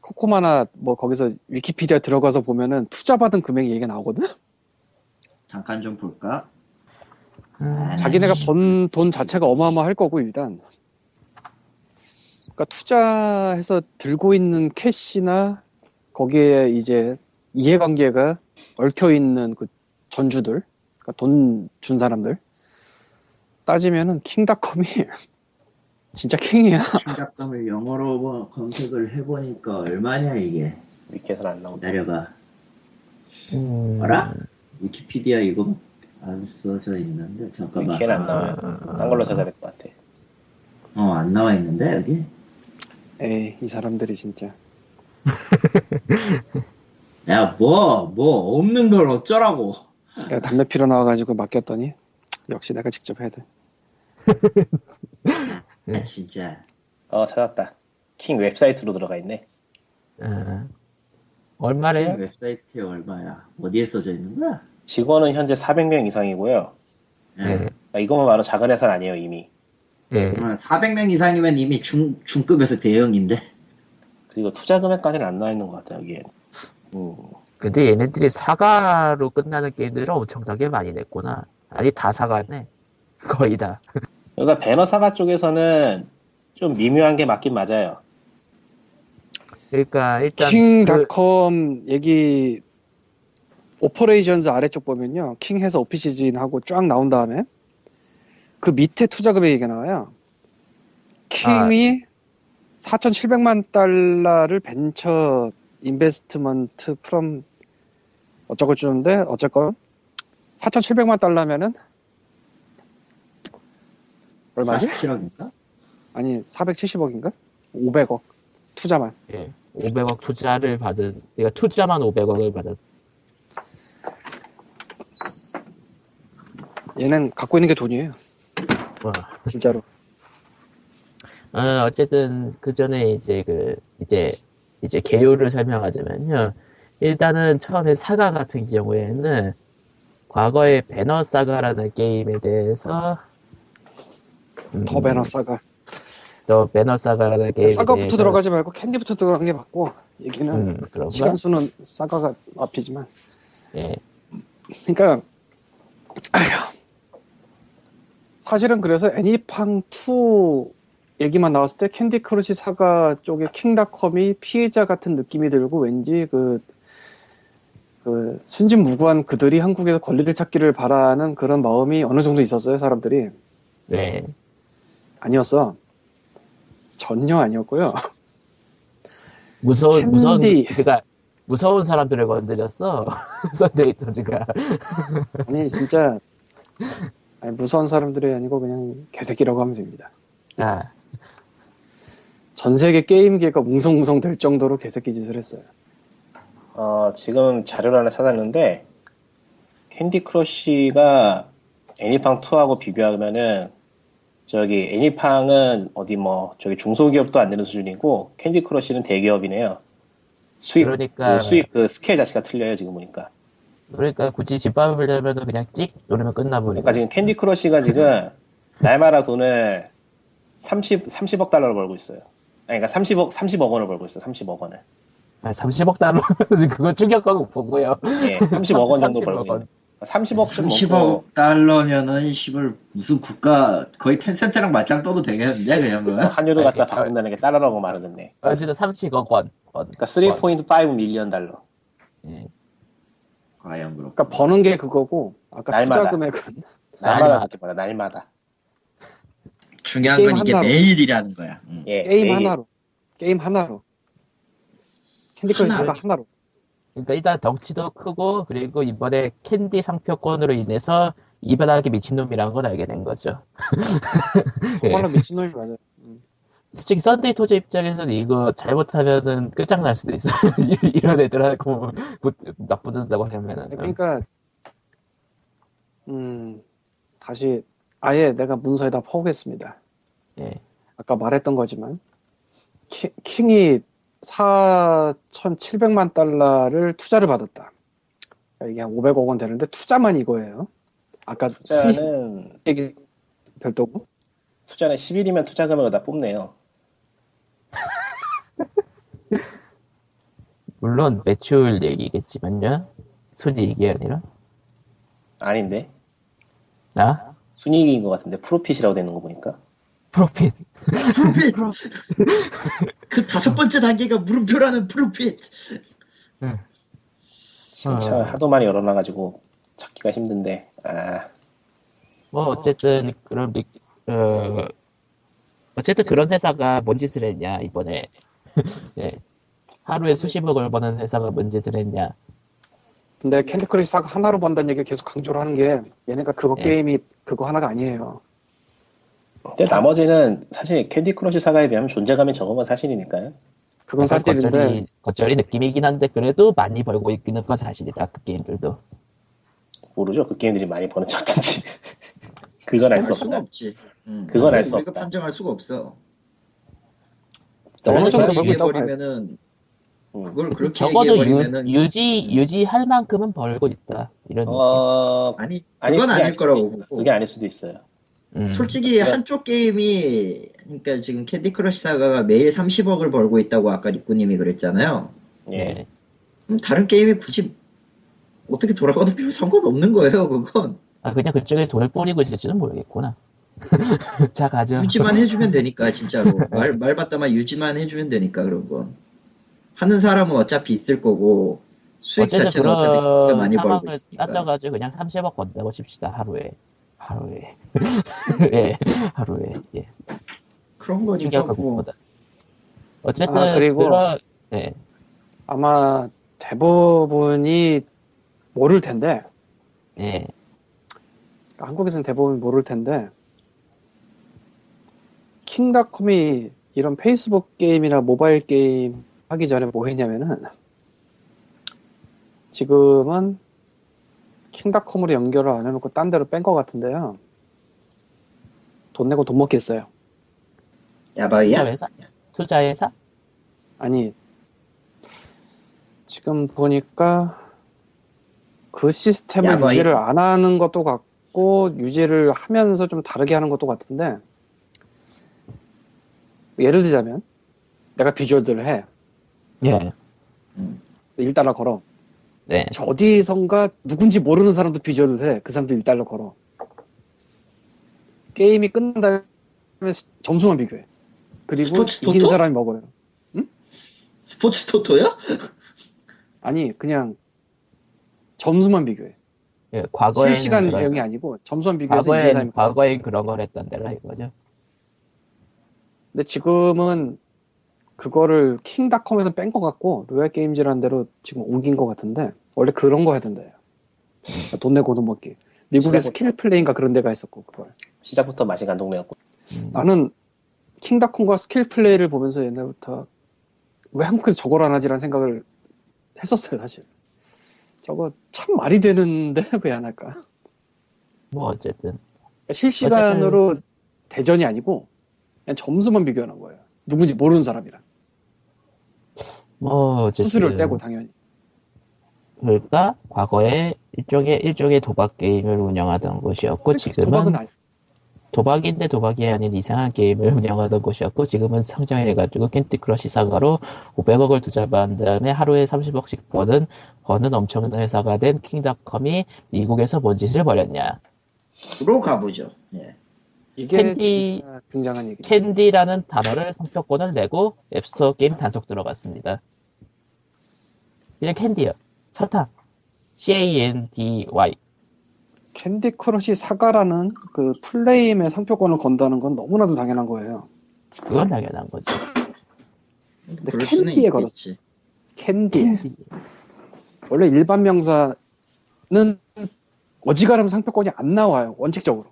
코코마나 뭐 거기서 위키피디아 들어가서 보면은 투자받은 금액 얘기가 나오거든. 잠깐 좀 볼까? 음, 자기네가 번 돈 자체가 어마어마할 거고 일단. 그러니까 투자해서 들고 있는 캐시나 거기에 이제 이해관계가 얽혀 있는 그 전주들, 그러니까 돈 준 사람들 따지면은 킹닷컴이 진짜 킹이야. 충격감을 영어로 뭐 검색을 해보니까 얼마냐 이게 위키에서는 안 나오고. 기다려봐 음, 알아? 위키피디아 이거 안 써져 있는데 잠깐만 위키에는 안 나와요. 딴 걸로 찾아야 될 것 같아. 어 안 나와 있는데 여기 에이 이 사람들이 진짜. 야뭐 뭐 없는 걸 어쩌라고 내가 담배 피러 나와가지고 맡겼더니 역시 내가 직접 해야 돼. 네. 아 진짜 어 찾았다. 킹 웹사이트로 들어가 있네. 음. 얼마래요? 웹사이트에 얼마야 어디에 써져 있는 거야? 직원은 현재 400명 이상이고요. 네. 그러니까 이것만 봐도 작은 회사는 아니에요 이미. 네. 400명 이상이면 이미 중, 중급에서 대형인데 그리고 투자 금액까지는 안 나와 있는 것 같아요 여기에. 음. 근데 얘네들이 사과로 끝나는 게임들을 엄청나게 많이 냈구나. 아니 다 사과네. 거의 다. 그러니까 배너 사가 쪽에서는 좀 미묘한 게 맞긴 맞아요. 그러니까 일단 그, 킹닷컴 얘기 operations 아래쪽 보면요. 킹 해서 offices하고 쫙 나온 다음에 그 밑에 투자 금액 얘기가 나와요. 킹이 4,700만 달러를 venture investment from 어쩌고 저쩌는데 어쨌건 4,700만 달러면은 얼마지? 47억인가? 아니 470억인가? 500억 투자만. 예, 500억 투자를 받은, 그러니까 투자만 500억을 받은. 얘는 갖고 있는 게 돈이에요. 와. 진짜로. 어, 어쨌든 그 전에 이제 그 이제 이제 개요를 설명하자면요. 일단은 처음에 사가 같은 경우에는 과거에 배너 사가라는 게임에 대해서 음, 더 배너 싸가. 더 배너 사가라는 싸가부터 대해서- 들어가지 말고 캔디부터 들어가는 게 맞고 얘기는 음, 그런가? 시간 수는 싸가가 앞이지만 예. 그러니까 아휴. 사실은 그래서 애니팡 2 얘기만 나왔을 때 캔디 크러쉬 사가 쪽의 킹닷컴이 피해자 같은 느낌이 들고 왠지 그, 그 순진무구한 그들이 한국에서 권리를 찾기를 바라는 그런 마음이 어느 정도 있었어요 사람들이 네. 아니었어 전혀 아니었고요 무서운, 무서운. 그니까, 무서운 사람들을 건드렸어. 썬데이토즈가. 아니 진짜 아니, 무서운 사람들이 아니고 그냥 개새끼라고 하면 됩니다 아, 전 세계 게임계가 웅성웅성 될 정도로 개새끼 짓을 했어요 어, 지금 자료를 하나 찾았는데 캔디 크러쉬가 애니팡 2하고 비교하면은 저기 애니팡은 어디 뭐 저기 중소기업도 안 되는 수준이고 캔디 크러쉬는 대기업이네요. 수익 그러니까- 그 수익 그 스케일 자체가 틀려요 지금 보니까. 그러니까 굳이 짓밟을라면은 그냥 찍 누르면 끝나버리고. 그러니까 지금 캔디 크러쉬가 지금 날마다 돈을 30 30억 달러를 벌고 있어요. 아니, 그러니까 30억 30억 원을 벌고 있어. 요 30억 원을. 아, 30억 달러 그거 충격하고 보고요. 예, 30억 원 정도 30억 벌고 원. 있는. 30억 좀 30억 먹고 달러면은 시발 무슨 국가 거의 텐센트랑 맞짱 떠도 되겠는데 그냥 그거 환율을 갖다 아, 바꾼다는 게 달러라고 말하겠네. 어쨌든 30억 원. 원. 그러니까 3.5 million 달러. 예. 과연 그렇고 그러니까 버는 게 그거고 아까 날마다. 투자 금액은 날마다 날마다. 그렇게 벌어. 날마다. 중요한 건 이게 하나로. 매일이라는 거야 음. 예. 게임 매일. 하나로 게임 하나로 캔디 크러쉬가 하나로? 하나로 그러니까 일단 덩치도 크고 그리고 이번에 캔디 상표권으로 인해서 이별하게 미친놈이란 걸 알게 된 거죠. 예. 정말로 미친놈이 맞아요 음. 솔직히 썬데이 토즈 입장에서는 이거 잘못하면은 끝장날 수도 있어. 이런 애들하고 맞붙는다고 하면은. 그러니까 음 다시 아예 내가 문서에다 퍼오겠습니다 예. 아까 말했던 거지만 키- 킹이 4,700만 달러를 투자를 받았다 그러니까 이게 한 500억 원 되는데 투자만 이거예요 아까 투자는 얘기 별도고 투자는 10일이면 투자 금액을 다 뽑네요. 물론 매출 얘기겠지만요. 순이익이 아니라. 아닌데 아? 순이익인 것 같은데 프로핏이라고 되는 거 보니까. 프로핏. 프로핏 그 다섯 번째 단계가 물음표라는 프로핏 진짜 어. 하도 많이 열어놔가지고 찾기가 힘든데. 아 뭐 어쨌든 그런 리- 어 어쨌든 그런 회사가 뭔 짓을 했냐 이번에. 예. 하루에 수십억을 버는 회사가 뭔 짓을 했냐. 근데 캔디 크러쉬 사가 하나로 번다는 얘기를 계속 강조를 하는 게 얘네가 그거 예. 게임이 그거 하나가 아니에요. 근데 나머지는 사실 캔디 크러쉬 사가에 비하면 존재감이 적은 건 사실이니까요. 그건 사실인데 겉절이, 겉절이 느낌이긴 한데 그래도 많이 벌고 있는 건 사실이다 그 게임들도. 모르죠. 그 게임들이 많이 버는지 어떤지. 그건 알수알 수가 없다. 없지 음. 그건 알수 우리가 없다. 판정할 수가 없어 어느 정도 벌고 있다고 얘기해버리면은 음. 그걸 그렇게 적어도 얘기해버리면은 유, 지 유지할 만큼은 벌고 있다. 이런 어, 아니 아니, 그건 아닐 거라고 보고 그게 아닐 수도 있어요. 음. 솔직히 네. 한쪽 게임이 그러니까 지금 캔디 크러쉬 사가가 매일 30억을 벌고 있다고 아까 리꾸님이 그랬잖아요. 예. 네. 그럼 다른 게임이 굳이 어떻게 돌아가도 별 상관없는 거예요. 그건 아 그냥 그쪽에 돈을 뿌리고 있을지는 모르겠구나. 자 가죠. 유지만 해주면 되니까 진짜로 말 말 받다만 유지만 해주면 되니까 그런 건 하는 사람은 어차피 있을 거고 수익 어쨌든 자체는 어차피 많이 벌고 있으니까. 따져가지고 그냥 30억 번다고 칩시다 하루에. 하루에. 예, 하루에. 예. 그런 거니까 뭐 보다. 어쨌든 아, 그리고- 그런 예. 아마 대부분이 모를 텐데 예. 한국에서는 대부분 모를 텐데 킹닷컴이 이런 페이스북 게임이나 모바일 게임 하기 전에 뭐 했냐면은 지금은 킹닷컴으로 연결을 안 해놓고 딴 데로 뺀 것 같은데요. 돈 내고 돈 먹겠어요. 야바이야? 투자회사? 투자회사? 아니 지금 보니까 그 시스템을 야, 뭐 유지를 안 하는 것도 같고 유지를 하면서 좀 다르게 하는 것도 같은데 예를 들자면 내가 비주얼들을 해 예. 1달러 걸어 네. 저 어디선가 누군지 모르는 사람도 빚어도 돼. 그 사람도 1달러 걸어. 게임이 끝난 다음에 점수만 비교해. 그리고 스포츠 이긴 토토? 사람이 먹어요. 스포츠 토토요? 아니 그냥 점수만 비교해. 예, 과거에는 실시간 그런- 대응이 아니고 점수만 비교해서 이긴 사람이 과거엔. 과거엔 그런 걸 했던 데라 이거죠. 근데 지금은 그거를 킹닷컴에서 뺀 것 같고 로얄 게임즈라는 대로 지금 옮긴 것 같은데 원래 그런 거 하던데요. 돈 내고 돈 먹기. 미국의 시작부터. 스킬 플레이인가 그런 데가 있었고 그걸. 시작부터 맛이 간 동네였고. 음. 나는 킹닷컴과 스킬 플레이를 보면서 옛날부터 왜 한국에서 저걸 안 하지라는 생각을 했었어요 사실. 저거 참 말이 되는데 왜 안 할까? 뭐 어쨌든 실시간으로 대전이 아니고 그냥 점수만 비교하는 거예요. 누군지 모르는 사람이랑 뭐 어쨌든 수수료를 떼고 당연히. 그러니까 과거에 일종의 일종의 도박 게임을 운영하던 곳이었고 지금은 도박은 아니. 도박인데 도박이 아닌 이상한 게임을 운영하던 곳이었고 지금은 성장해가지고 캔디 크러쉬 사가로 500억을 투자받은 다음에 하루에 30억씩 버는 버는 엄청난 회사가 된 킹닷컴이 미국에서 뭔 짓을 벌였냐 로 가보죠. 예. 이게 캔디- 굉장한 얘기. 캔디라는 단어를 상표권을 내고 앱스토어 게임 단속 들어갔습니다 그냥 캔디요 사탕 C-A-N-D-Y 캔디 크러쉬 사가라는 그 full name의 상표권을 건다는 건 너무나도 당연한 거예요. 그건 당연한 거지 근데 캔디에 있겠지. 캔디. 캔디 원래 일반 명사는 어지간하면 상표권이 안 나와요. 원칙적으로.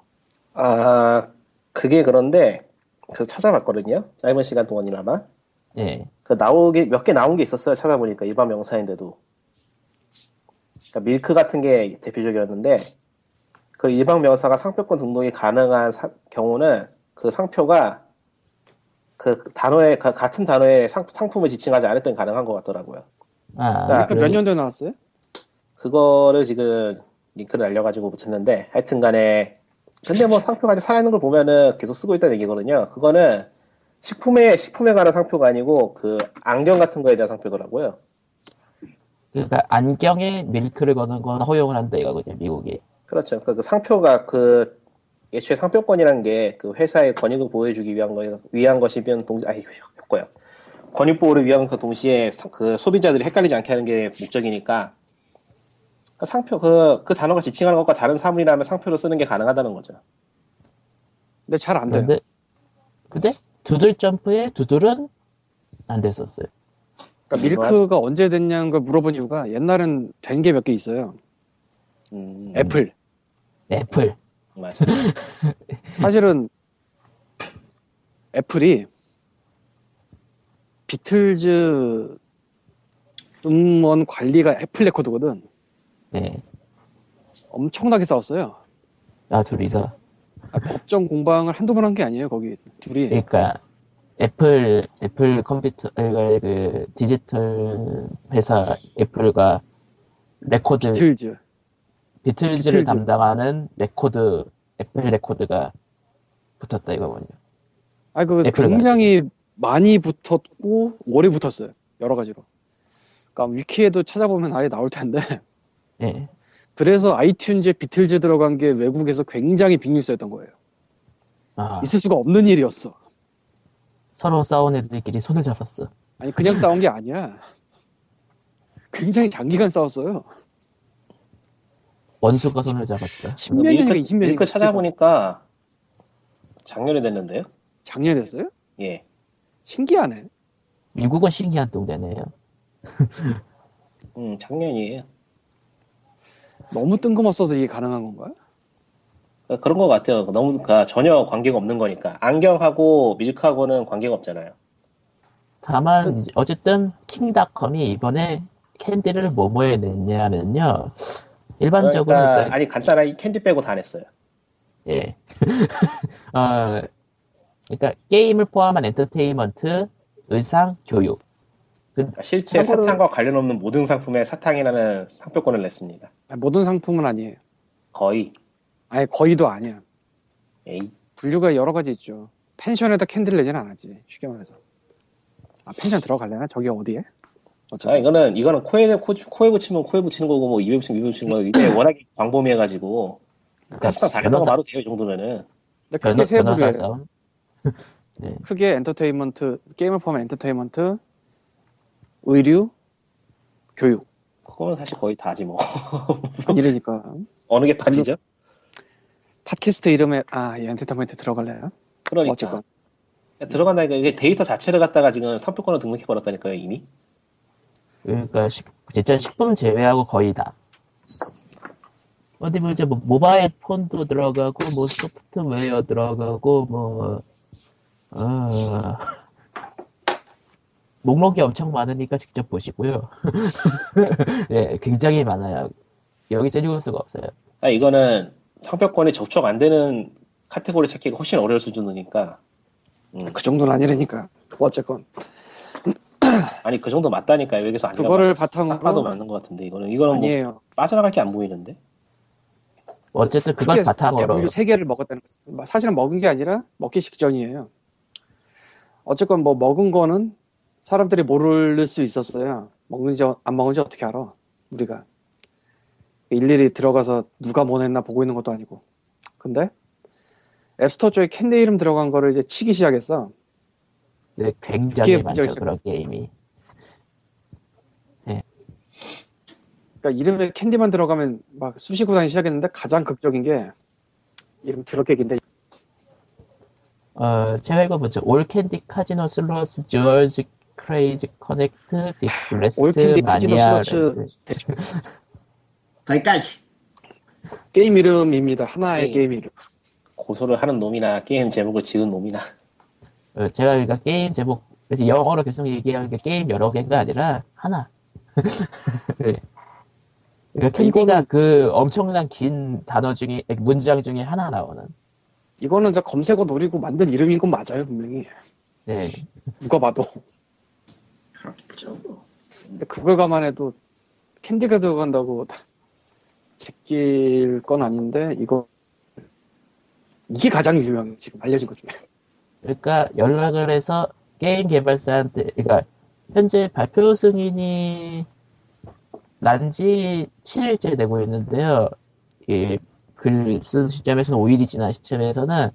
아, 그게 그런데, 그 찾아봤거든요. 짧은 시간 동안이나마. 예 그 나오기, 몇 개 나온 게 있었어요. 찾아보니까. 일반 명사인데도. 그러니까 밀크 같은 게 대표적이었는데, 그 일반 명사가 상표권 등록이 가능한 사- 경우는 그 상표가 그 단어에, 그 같은 단어의 상, 상품을 지칭하지 않을 땐 가능한 것 같더라고요. 아, 그러니까 그몇 년도에 나왔어요? 그거를 지금 링크를 알려가지고 붙였는데 하여튼 간에 근데 뭐 상표가 아직 살아있는 걸 보면은 계속 쓰고 있다는 얘기거든요. 그거는 식품에, 식품에 관한 상표가 아니고 그 안경 같은 거에 대한 상표더라고요. 그러니까 안경에 밀크를 거는 건 허용을 한다 이거거든요 미국이 그렇죠. 그러니까 그 상표가 그 애초에 상표권이란 게 그 회사의 권익을 보호해주기 위한 거 위한 것이면 동 아이 였고요. 권익 보호를 위한 그 동시에 상- 그 소비자들이 헷갈리지 않게 하는 게 목적이니까 그 상표 그 그 단어가 지칭하는 것과 다른 사물이라면 상표로 쓰는 게 가능하다는 거죠. 근데 잘 안 돼요. 근데 근데 두들 점프에 두들은 안 됐었어요. 그러니까 밀크가 언제 됐냐는 걸 물어본 이유가 옛날엔 된 게 몇 개 있어요. 음, 애플. 애플 맞아. 사실은 애플이 비틀즈 음원 관리가 애플 레코드거든. 네. 엄청나게 싸웠어요. 아 둘이서 아, 법정 공방을 한두 번 한 게 아니에요, 거기 둘이. 그러니까 애플 애플 컴퓨터 그, 그 디지털 회사 애플과 레코드 비틀즈. 비틀즈를 비틀즈. 담당하는 레코드 애플 레코드가 붙었다 이거군요. 아, 그 애플 굉장히 많이 붙었고 오래 붙었어요. 여러 가지로. 그러니까 위키에도 찾아보면 아예 나올 텐데. 예. 그래서 아이튠즈에 비틀즈 들어간 게 외국에서 굉장히 빅뉴스였던 거예요. 아, 있을 수가 없는 일이었어. 서로 싸운 애들끼리 손을 잡았어. 아니 그냥 싸운 게 아니야. 굉장히 장기간 싸웠어요. 원수가 손을 잡았다. 밀크, 밀크 찾아보니까 작년에 됐는데요. 작년에 됐어요? 예. 신기하네. 미국은 신기한 동네네요. 음, 작년이에요. 너무 뜬금없어서 이게 가능한 건가? 그런 것 같아요. 너무 그 전혀 관계가 없는 거니까. 안경하고 밀크하고는 관계가 없잖아요. 다만 이제 어쨌든 킹닷컴이 이번에 캔디를 뭐뭐에 냈냐면요. 일반적으로 그러니까 일단 아니 간단하게 캔디 빼고 다 냈어요. 예. 어, 그러니까 게임을 포함한 엔터테인먼트, 의상, 교육. 그러니까 실제 참고로- 사탕과 관련 없는 모든 상품에 사탕이라는 상표권을 냈습니다. 아니, 모든 상품은 아니에요. 거의. 아예 거의도 아니야. 에이. 분류가 여러 가지 있죠. 펜션에다 캔디를 내지는 않았지. 쉽게 말해서. 아 펜션 들어갈래나? 저기 어디에? 아, 어차피 이거는, 이거는 코에, 코, 코에 붙이면 코에 붙이는 거고, 뭐, 입에 붙이면 입에 붙이는 거고, 이게 워낙에 광범위해가지고, 사실상 다 했다고 변호사, 봐도 돼요, 이 정도면은. 근데 크게 세 부류예요. 싸움. 크게 엔터테인먼트 게임을 포함한 엔터테인먼트, 의류, 교육 그거는 사실 거의 다지, 뭐. 이러니까 어느 게 빠지죠? 팟캐스트 이름에 아이 엔터테인먼트 들어갈래요? 그러니까. 어쨌건 들어간다니까, 이게 데이터 자체를 갖다가 지금 상표권을 등록해 버렸다니까요, 이미. 그러니까 식- 진짜 식품 제외하고 거의 다. 어디 보자 뭐 모바일 폰도 들어가고 뭐 소프트웨어 들어가고 뭐 어, 목록이 엄청 많으니까 직접 보시고요. 예, 굉장히 많아요. 여기서 읽을 수가 없어요. 아, 이거는 상표권이 접촉 안 되는 카테고리 찾기가 훨씬 어려울 수준이니까. 음. 그 정도는 아니라니까 어쨌건 아니, 그 정도 맞다니까요. 여기서 안 그거를 딱 봐도 바탕으로 맞는 것 같은데, 이거는. 이거는 뭐 아니에요 빠져나갈 게 안 보이는데. 어쨌든 그걸 바탕으로 세 개를 먹었다는 거죠 사실은 먹은 게 아니라 먹기 직전이에요 어쨌건 뭐 먹은 거는 사람들이 모를 수 있었어요. 먹는지 안 먹은지 어떻게 알아 우리가. 일일이 들어가서 누가 뭐 냈나 보고 있는 것도 아니고. 근데 앱스토어 쪽에 캔디 이름 들어간 거를 이제 치기 시작했어. 네, 굉장히 많죠 문제가 그런 게임이. 그러니까 이름에 캔디만 들어가면 막 쑤시고 다니기 시작했는데 가장 극적인 게 이름 드럽게 긴데. 어, 제가 읽어보죠. All Candy Casino Slots Jewels Crazy Connect Big Blast All Candy Casino Mania 거기까지. 게임 이름입니다 하나의 네. 게임 이름 고소를 하는 놈이나 게임 제목을 지은 놈이나. 어, 제가 그러니까 게임 제목 그래서 영어로 계속 얘기하는 게 게임 여러 개가 아니라 하나. 네. 그러니까 캔디가 그 엄청난 긴 단어 중에 문장 중에 하나 나오는. 이거는 저 검색어 노리고 만든 이름인 건 맞아요 분명히 네. 누가 봐도. 근데 그걸 감안해도 캔디가 들어간다고 제낄 건 아닌데 이거 이게 가장 유명해 지금 알려진 것 중에 그러니까 연락을 해서 게임 개발사한테 그러니까 현재 발표 승인이 난 지 7일째 되고 있는데요. 글쓴 시점에서는 5일이 지난 시점에서는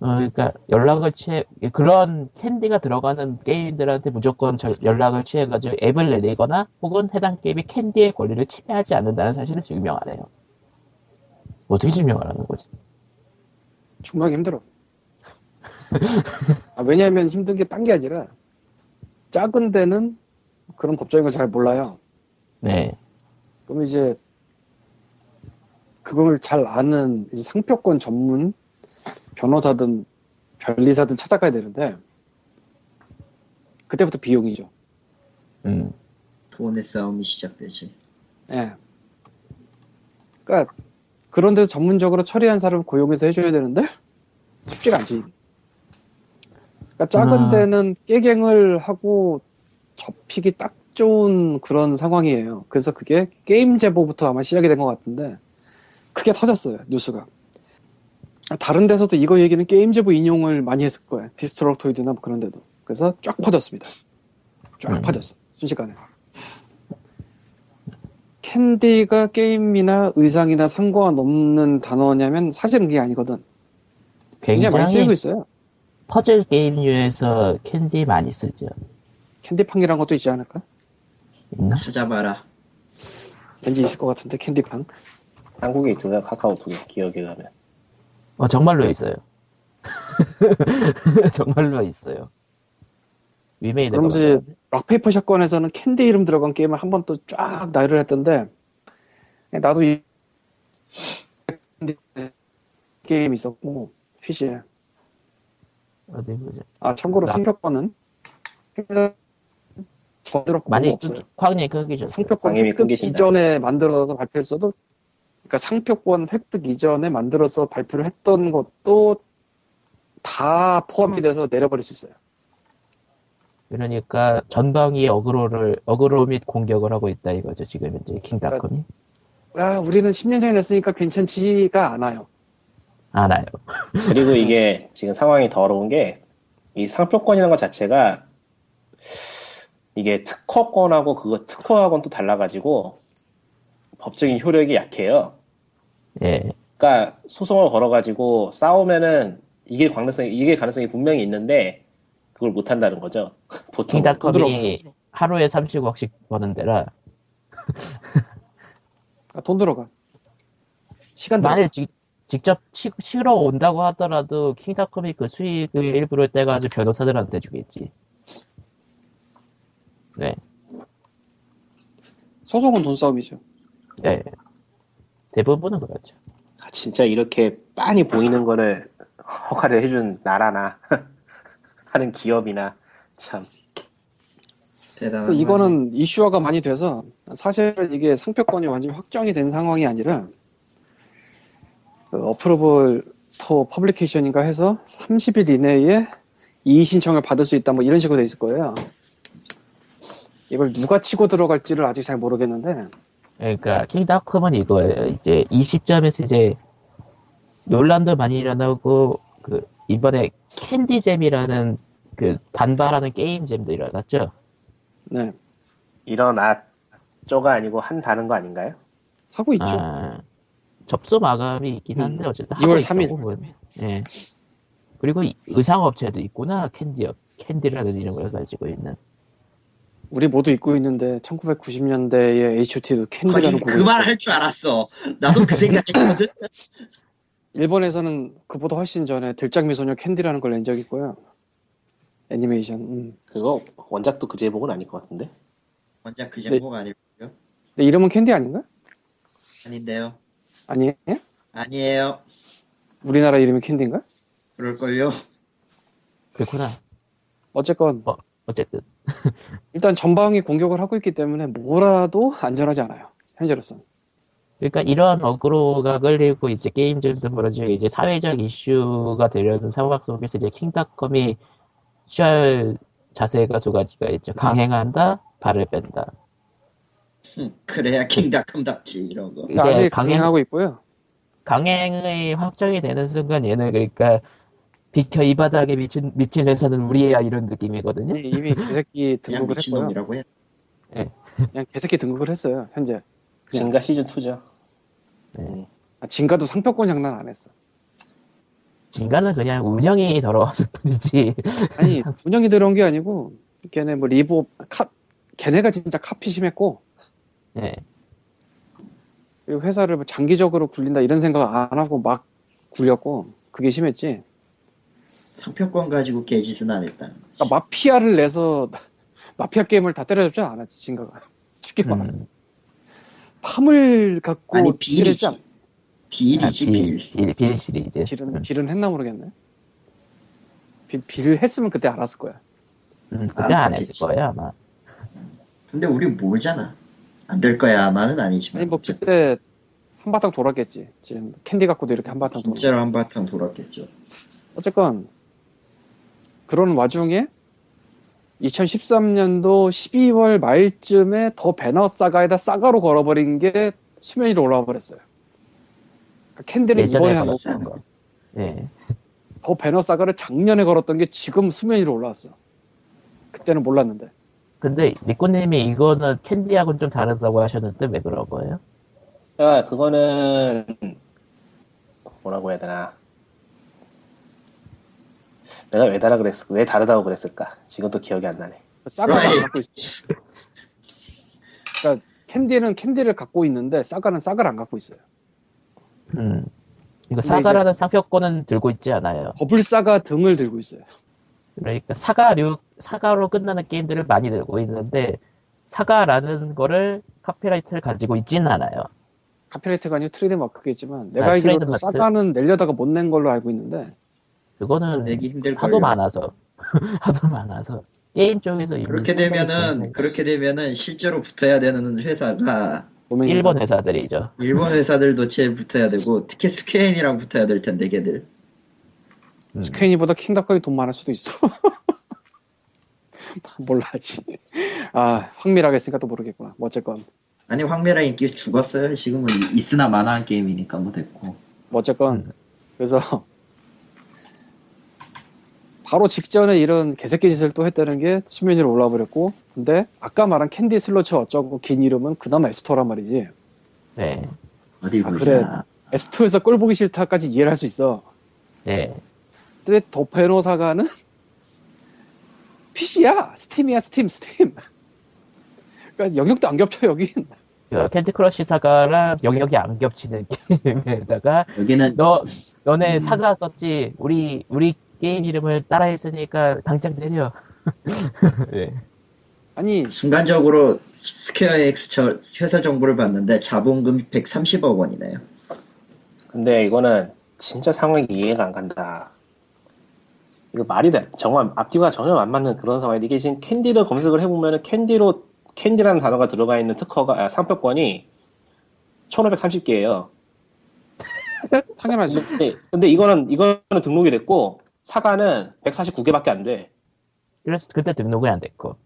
어, 그러니까 연락을 취해 그런 캔디가 들어가는 게임들한테 무조건 절- 연락을 취해가지고 앱을 내리거나 혹은 해당 게임이 캔디의 권리를 침해하지 않는다는 사실을 증명하래요. 어떻게 증명하라는 거지? 중요하기 힘들어 아, 왜냐하면 힘든 게 딴 게 아니라 작은 데는 그런 법적인 걸 잘 몰라요 네. 그럼 이제 그걸 잘 아는 상표권 전문 변호사든 변리사든 찾아가야 되는데 그때부터 비용이죠. 음. 돈의 싸움이 시작되지. 예. 그러니까 그런 데서 전문적으로 처리한 사람 고용해서 해줘야 되는데 쉽지가 않지. 그러니까 작은 아. 데는 깨갱을 하고 접히기 딱 좋은 그런 상황이에요. 그래서 그게 Gamezebo부터 아마 시작이 된 것 같은데 크게 터졌어요 뉴스가. 다른 데서도 이거 얘기는 Gamezebo 인용을 많이 했을 거예요. Destructoid나 뭐 그런 데도. 그래서 쫙 퍼졌습니다. 쫙 음. 퍼졌어. 순식간에. 캔디가 게임이나 의상이나 상관없는 단어냐면 사실은 그게 아니거든. 굉장히 많이 쓰이고 있어요. 퍼즐 게임류에서 캔디 많이 쓰죠. 캔디팡이란 것도 있지 않을까? 있나? 찾아봐라. 왠지 있을 것 같은데 캔디팡. 한국에 있어요, 카카오톡에. 기억에 가면. 어, 정말로 있어요. 정말로 있어요. 위메이드 그러면서 이제 Rock Paper Shotgun에서는 캔디 이름 들어간 게임을 한 번 또 쫙 나열을 했던데 나도 이 게임 있었고 PC에 어디 보자. 아 참고로 락- 상표권은 많이 없어요. 광님 끊기셨어요. 상표권 획득 끊기신다. 이전에 만들어서 발표했어도 그러니까 상표권 획득 이전에 만들어서 발표를 했던 것도 다 포함이 돼서 내려버릴 수 있어요. 그러니까 전방위 어그로를 어그로 및 공격을 하고 있다 이거죠 지금 현재 킹닷컴이 아, 우리는 10년 전에 냈으니까 괜찮지가 않아요. 아나요. 그리고 이게 지금 상황이 더러운 게, 이 상표권이라는 것 자체가, 이게 특허권하고 그거 특허하고는 또 달라가지고 법적인 효력이 약해요. 예. 그러니까 소송을 걸어가지고 싸우면은 이길 가능성이 이길 가능성이 분명히 있는데 그걸 못 한다는 거죠. 보통 킹닷컴이 하루에 30억씩 버는 데라 아, 돈 들어가. 시간 들어가. 만일 직, 직접 치, 치러 온다고 하더라도 킹닷컴이 그 수익의 일부를 떼가지고 변호사들한테 주겠지. 네. 소송은 돈 싸움이죠. 네. 대부분은 그렇죠. 아, 진짜 이렇게 빤히 보이는 거를 허가를 해준 나라나 하는 기업이나 참 대단한 그래서 이거는 이슈화가 많이 돼서 사실 이게 상표권이 완전히 확정이 된 상황이 아니라 그 approval for publication인가 해서 30일 이내에 이의 신청을 받을 수 있다 뭐 이런 식으로 돼 있을 거예요. 이걸 누가 치고 들어갈지를 아직 잘 모르겠는데 그러니까 King.com은 이거예요. 이제 이 시점에서 이제 논란도 많이 일어나고 그 이번에 Candy Jam이라는 그 반발하는 game jam도 일어났죠. 네 일어났죠가 아니고 한다는 거 아닌가요? 하고 있죠. 아, 접수 마감이 있긴 한데 음, 어쨌든 2월 하고 3일. 있다고 보면. 예. 그리고 이- 의상 업체도 있구나 캔디 업 캔디라는 이름을 가지고 있는. 우리 모두 잊고 있는데 1990년대에 H.O.T도 캔디라는 곡을 그말 할 줄 알았어. 나도 그 생각했거든. 일본에서는 그보다 훨씬 전에 들장미 소녀 캔디라는 걸 낸 적이 있고요. 애니메이션. 음. 그거 원작도 그 제목은 아닐 것 같은데 원작 그 제목 아니고요. 근데 이름은 캔디 아닌가? 아닌데요. 아니에요? 아니에요. 우리나라 이름이 캔디인가? 그럴걸요. 그렇구나. 어쨌건 어쨌든 일단 전방위 공격을 하고 있기 때문에 뭐라도 안전하지 않아요. 현재로서는. 그러니까 이런 어그로가 끌리고 이제 게임들도 벌어지고 이제 사회적 이슈가 되려는 상황 속에서 이제 킹닷컴이 취할 자세가 두 가지가 있죠. 강행한다, 발을 뺀다. 흠, 그래야 킹닷컴답지 이런 거. 그러니까 이제 아직 강행- 강행하고 있고요. 강행의 확정이 되는 순간 얘는 그러니까 비켜 이 바닥에 미친 미친 회사는 우리야 이런 느낌이거든요. 이미 개새끼 등극을 했고요. 해. 그냥 개새끼 등극을 했어요. 현재. 그냥. 진가 시즌 2죠. 아, 진가도 상표권 장난 안 했어. 진가는 그냥 운영이 더러웠을 뿐이지. 아니 운영이 들어온 게 아니고 걔네 뭐 리보 카 걔네가 진짜 카피 심했고 예. 그리고 회사를 뭐 장기적으로 굴린다 이런 생각 안 하고 막 굴렸고 그게 심했지. 상표권 가지고 개짓은 안 했다는 거지. 그러니까 마피아를 내서 마피아 게임을 다 때려잡지 않았지 Zynga가. 쉽게 말하면 음, Farm을 갖고 아니 Ville이지. 않- Ville이지 아, Ville. Ville, Ville 시리즈. Ville은 음, Ville은 했나 모르겠네. Ville, Ville을 했으면 그때 알았을 거야. 음, 그때 아, 안 했을. 거예요 아마. 근데 우리 모르잖아. 안 될 거야만은 아니지만. 아니 뭐 그때 한바탕 돌았겠지. 지금 캔디 갖고도 이렇게 한바탕 돌. 진짜로 한바탕 돌았겠죠. 어쨌건 그런 와중에 2013년도 12월 말쯤에 더 배너 사가에다 싸가로 걸어버린 게 수면 위로 올라와 버렸어요. 그러니까 캔디는 이번에 한 거. 예. 더 배너 사가를 작년에 걸었던 게 지금 수면 위로 올라왔어. 그때는 몰랐는데. 근데 니꼬님이 이거는 캔디하고는 좀 다르다고 하셨는데 왜 그런 거예요? 야, 그거는 뭐라고 해야 되나? 내가 왜 다르 그랬을 왜 다르다고 그랬을까? 지금 또 기억이 안 나네. Right. 갖고 있어. 그러니까 캔디는 캔디를 갖고 있는데 싸가는 싸가를 안 갖고 있어요. 음. 이거 근데 사과라는 상표권은 들고 있지 않아요. 버블 싸가 등을 들고 있어요. 그러니까 사과류 사과로 끝나는 게임들을 많이 들고 있는데 사과라는 거를 카피라이트를 가지고 있지는 않아요. copyright가 아니고 트레이드 마크겠지만 내가 아, 알기로. Saga는 내려다가 못 낸 걸로 알고 있는데 그거는 내기 힘들 하도. 많아서 하도 많아서 게임 쪽에서 그렇게 되면은 그렇게 되면은 실제로 붙어야 되는 회사가 일본 회사. 회사들이죠. 일본 회사들도 제 붙어야 되고 특히 스퀘니랑 붙어야 될 텐데 걔들. 음. 스퀘니보다 킹닷컴이 돈 많을 수도 있어. 몰라, 씨. 아, 확밀아 했으니까 또 모르겠구나. 뭐 어쨌건. 아니 확밀아 인기 죽었어요. 지금은 있으나 마나한 게임이니까 뭐 됐고. 뭐 어쨌건. 음. 그래서 바로 직전에 이런 개새끼 짓을 또 했다는 게 수면 위로 올라와 버렸고 근데 아까 말한 Candy Slots 어쩌고 긴 이름은 그나마 앱스토어란 말이지 네. 어디 아, 보자. 그래. 앱스토어에서 꼴 보기 싫다까지 이해를 할 수 있어 네. 근데 The Banner Saga는 PC야 Steam이야 Steam Steam 그러니까 영역도 안 겹쳐 여긴 그 Candy Crush Saga랑 영역이 안 겹치는 게임에다가 여기는 너 너네 음. Saga 썼지 우리 우리 게임 이름을 따라했으니까 당장 내려. 네. 아니 순간적으로 Square Enix 저 회사 정보를 봤는데 자본금 130억 원이네요. 근데 이거는 진짜 상황이 이해가 안 간다. 이거 말이 돼. 정말 앞뒤가 전혀 안 맞는 그런 상황인데 이게 지금 캔디를 검색을 해보면은 캔디로 캔디라는 단어가 들어가 있는 특허가 아, 상표권이 1,530개예요. 당연하지 근데, 근데 이거는 이거는 등록이 됐고 사과는 149개밖에 안 돼. 그래서 그때 등록이 안 됐고.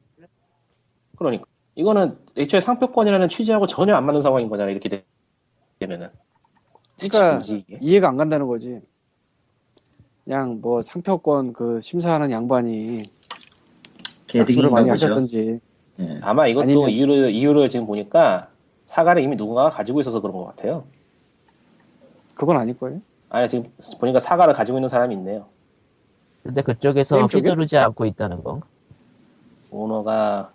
그러니까 이거는 애초에 상표권이라는 취지하고 전혀 안 맞는 상황인 거잖아. 이렇게 되- 되면은. 그러니까 뭐지? 이해가 안 간다는 거지 그냥 뭐 상표권 그 심사하는 양반이 개득인가 많이 보죠. 하셨던지 예. 아마 이것도 아니면- 이유를 이유를 지금 보니까 사과를 이미 누군가가 가지고 있어서 그런 것 같아요. 그건 아닐 거예요 아니 지금 보니까 사과를 가지고 있는 사람이 있네요. 근데 그쪽에서? 휘두르지 않고 있다는 건. 오너가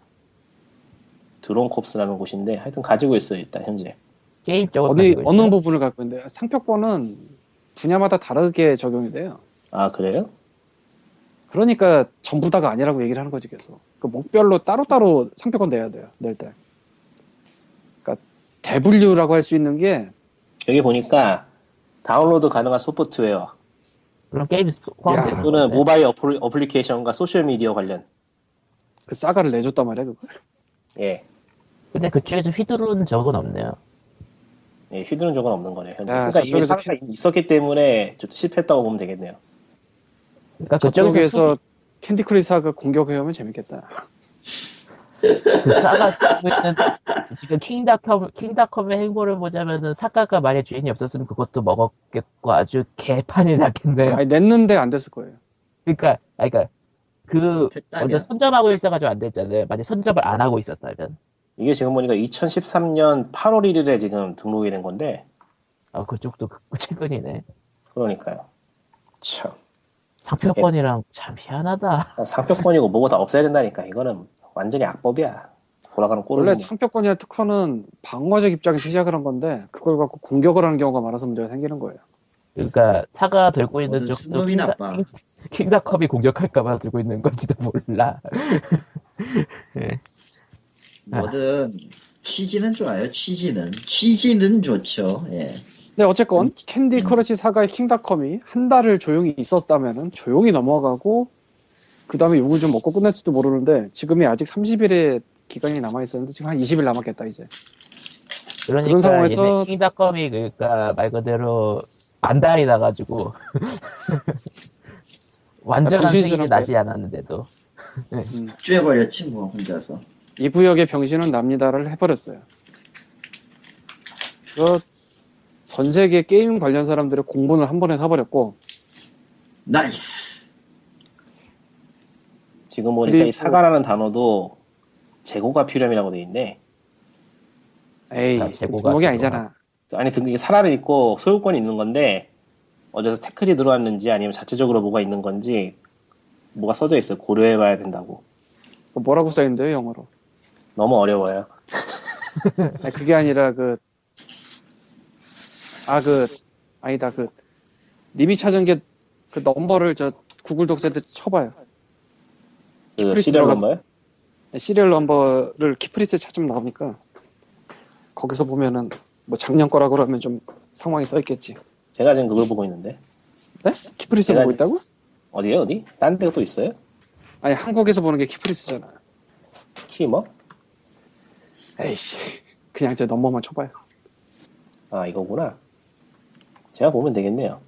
드론콥스라는 곳인데 하여튼 가지고 있어요 일단 현재. 게임 쪽을 어디 어느. 부분을 갖고 있는데 상표권은 분야마다 다르게 적용이 돼요 아 그래요? 그러니까 전부 다가 아니라고 얘기를 하는 거지 계속. 그 목별로 따로따로 상표권 내야 돼요. 낼 때. 그러니까 대분류라고 할 수 있는 게 여기 보니까 다운로드 가능한 소프트웨어 그럼 게임 포함되는 건데. 모바일 어플, 어플리케이션과 소셜 미디어 관련. 그 Saga를 내줬단 말이야, 그걸. 예. 근데 그쪽에서 휘두르는 적은 없네요. 예, 휘두른 적은 없는 거네요. 현재. 야, 그러니까 이미 저쪽에서 있었기 때문에 좀 실패했다고 보면 되겠네요. 그러니까 그쪽에서 저쪽에서 캔디 크리사가 공격해오면 재밌겠다. 수- 그 싸가 쓰고 있는 지금 킹닷컴 킹닷컴의 행보를 보자면은 사과가 만약 주인이 없었으면 그것도 먹었겠고 아주 개판이 났겠네요. 아니, 냈는데 안 됐을 거예요. 그러니까 아니, 그러니까 그 됐다면. 먼저 선점하고 있어가지고 안 됐잖아요. 만약 선점을 안 하고 있었다면 이게 지금 보니까 2013년 8월 1일에 지금 등록이 된 건데, 아 그쪽도 그- 최근이네. 그러니까요. 참. 상표권이랑 참 희한하다. 상표권이고 뭐고 다 없애야 된다니까. 이거는 완전히 악법이야. 돌아가는 꼴을. 원래. 상표권이나 특허는 방어적 입장에서 시작을 한 건데, 그걸 갖고 공격을 하는 경우가 많아서 문제가 생기는 거예요. 그러니까 Saga 들고 있는 쪽도 순놈이 킹다- 나빠. 킹- King.com이 공격할까봐 들고 있는 건지도 몰라. 뭐든 취지는 좋아요. 취지는 취지는 좋죠. 예. 근데 어쨌건 Candy Crush Saga의 King.com이 한 달을 조용히 있었다면은 조용히 넘어가고 그 다음에 욕을 좀 먹고 끝냈을지도 모르는데 지금이 아직 30일의 기간이 남아 있었는데 지금 한 20일 남았겠다 이제. 그러니까 상황에서- 얘네 킹닷컴이 그러니까 말 그대로 안달이 나가지고 완전 병신스럽게. 승인이 나지 않았는데도 음. 쬐버렸지 뭐 혼자서. 이 구역의 병신은 납니다를 해버렸어요. 그전 세계 게임 관련 사람들의 공분을 한 번에 사버렸고 나이스. 지금 보니까 그리고- 이 사과라는 단어도 재고가 필요함이라고 돼 있네. 에이 다 재고가 필요하- 아니잖아. 아니 등 이게 사라를 있고 소유권이 있는 건데 어디서 태클이 들어왔는지 아니면 자체적으로 뭐가 있는 건지 뭐가 써져 있어요. 고려해봐야 된다고. 그 뭐라고 써 있는데요 영어로? 너무 어려워요. 아니, 그게 아니라 그, 아, 그, 아니다, 그, 님이 찾은 게, 그 넘버를 저 구글 독서에 쳐봐요. 그 serial. number요? serial number를 키프리스 찾으면 나오니까, 거기서 보면은, 뭐 작년 거라 그러면 좀 상황이 써 있겠지. 제가 지금 그걸 보고 있는데 네? 키프리스 보고 있다고? 어디에요 어디? 딴 데가 또 있어요? 아니, 한국에서 보는 게 키프리스잖아. 키 뭐? 에이씨. 그냥 저 넘버만 쳐봐요. 아 이거구나. 제가 보면 되겠네요.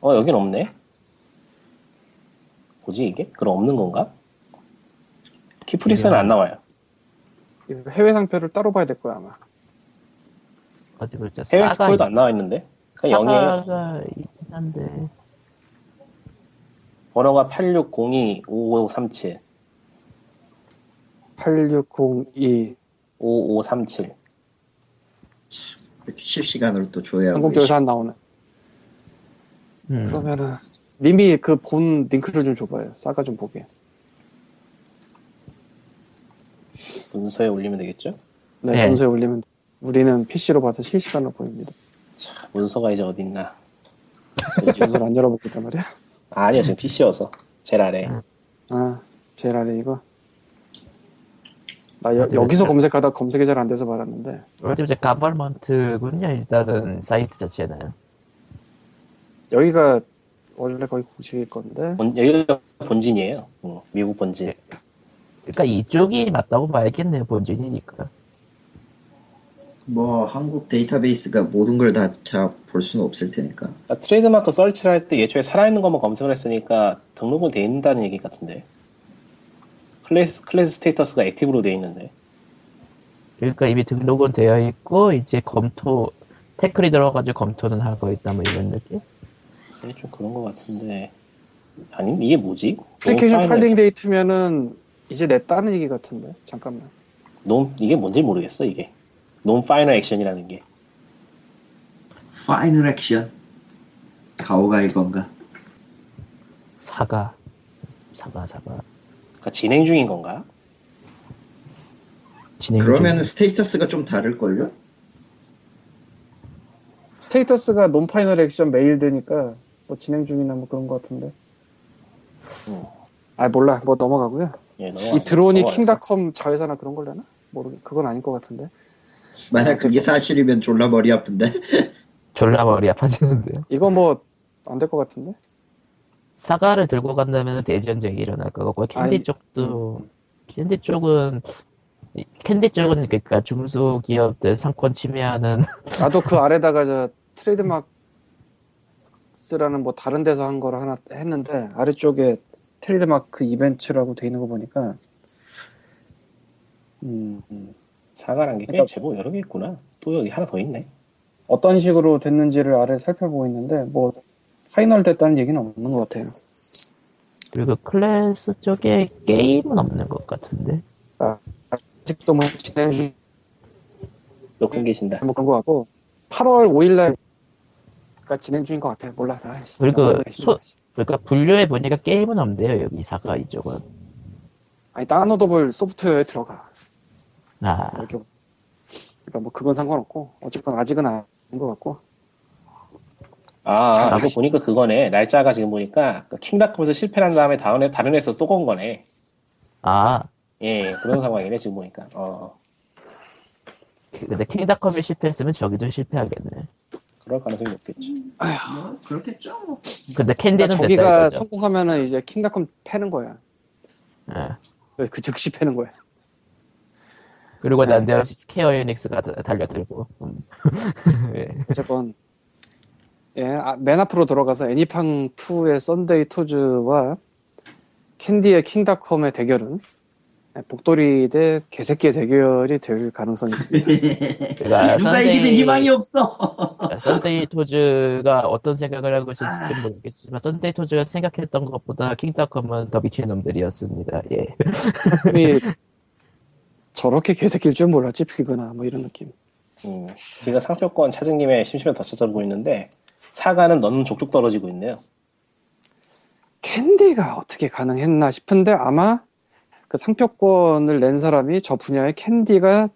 어 여긴 없네. 뭐지 이게? 그럼 없는 건가? 키프리스는 안 나와요. 이거 해외 상표를 따로 봐야 될 거야, 아마. 어디 보자 해외 투표도 안 나와 있는데. 그냥 영예요. 사과가 있긴 한데 번호가 8602-5537. 8602 5537. 이렇게 실시간으로 또 조회하고 안 나오네. 음. 그러면은 님이 그 본 링크를 좀 줘봐요. 싸가 좀 보게. 문서에 올리면 되겠죠? 네, 네. 문서에 올리면 우리는 PC로 봐서 실시간으로 보입니다. 자, 문서가 이제 어딨나. 문서를 안 열어보고 있단 말이야. 아, 아니요, 지금 PC여서. 제일 아래. 아, 제일 아래 이거. 나 여, 여기서? 검색하다 검색이 잘 안 돼서 말았는데. 어차피 이제 가벌먼트군요. 일단은 사이트 자체는. 여기가 원래 거의 공식일 건데. 본- 여기가 본진이에요. 응, 미국 본진. 그러니까 이쪽이 맞다고 봐야겠네요. 본진이니까. 뭐 한국 데이터베이스가 모든 걸다볼 수는 없을 테니까. 그러니까 trademark search를 할 때 애초에 살아있는 것만 검색을 했으니까 등록은 돼 있다는 얘기 같은데. class, class status가 active로 돼 있는데. 그러니까 이미 등록은 되어 있고 이제 검토 태클이 들어가지고 검토는 하고 있다 뭐 이런 느낌. 이게 좀 그런 것 같은데. 아니, 이게 뭐지? 애플리케이션 놈 filing date면은 이제 냈다는 얘기 같은데. 잠깐만. 놈, 이게 뭔지 모르겠어, 이게. non-final action이라는 게. final action. 가오가 이건가? 사과. 사과 사과. 그러니까 진행 중인 건가? 진행 그러면 은 status가 좀 다를걸요? status가 non-final action mailed니까 뭐 진행 중이나 뭐 그런 것 같은데. 음. 아 몰라. 뭐 넘어가고요. 예, 넘어가- 이 드론이. 킹닷컴 자회사나 그런 걸려나? 모르겠. 그건 아닐 것 같은데. 만약 그게 사실이면 졸라 머리 아픈데. 졸라 머리 아파지는데요. 이거 뭐안 될 것 같은데. 사과를 들고 간다면 대전쟁이 일어날 거고 캔디 아니, 쪽도 캔디 쪽은 이- 캔디 쪽은 그러니까 중소기업들 상권 침해하는 나도 그 아래다가 저 trademarks라는 뭐 다른 데서 한 거를 하나 했는데 아래쪽에 trademark event라고 돼 있는 거 보니까 음, 음. 사과란 게꽤 그러니까- 제법 여러 개 있구나. 또 여기 하나 더 있네. 어떤 식으로 됐는지를 아래 살펴보고 있는데 뭐 final 됐다는 얘기는 없는 것 같아요. 그리고 클래스 쪽에 게임은 없는 것 같은데 아직도 뭐 진행 중또 끊기신다. 뭐 그런 거 같고 8월 5일날 가 진행 중인 것 같아요. 몰라. 나, 그리고 나 모르겠어. 소- 그러니까 분류해 보니까 게임은 없네요 여기 사과 이쪽은 아니 다운로더블 소프트웨어에 들어가. 아 이렇게 그러니까 뭐 그건 상관없고 어쨌건 아직은 아닌 것 같고 아, 자, 이거 보니까 그거네. 날짜가 지금 보니까 그 킹닷컴에서 실패한 다음에 애- 다른 회사에서 또 건 거네. 아, 예, 그런 상황이네, 지금 보니까. 어, 근데 킹닷컴이 실패했으면 저기도 실패하겠네. 그럴 가능성이 높겠지. 뭐 그렇겠죠. 근데 캔디는 그러니까 됐다 저기가 이거죠. 성공하면은 이제 킹닷컴 패는 거야. 예. 그 즉시 패는 거야. 그리고 네. 난데없이 스퀘어 에닉스가 다- 달려들고. 음. 예. 어쨌건 예, 아, 맨 앞으로 돌아가서 애니팡 2의 썬데이 토즈와 캔디의 킹닷컴의 대결은 예, 복돌이 대 개새끼의 대결이 될 가능성이 있습니다. 그러니까 누가 이기든 희망이 없어. 썬데이 토즈가 어떤 생각을 하고 있을지 모르겠지만 썬데이 토즈가 생각했던 것보다 킹닷컴은 더 미친 놈들이었습니다. 예. 이 저렇게 개새끼일 줄 몰랐지 필거나 뭐 이런 느낌. 음, 제가 상표권 찾은 김에 심심해 더 찾아보고 있는데, 사과는 넣는 족족 떨어지고 있네요. 캔디가 어떻게 가능했나 싶은데 아마 그 상표권을 낸 사람이 저 분야의 캔디가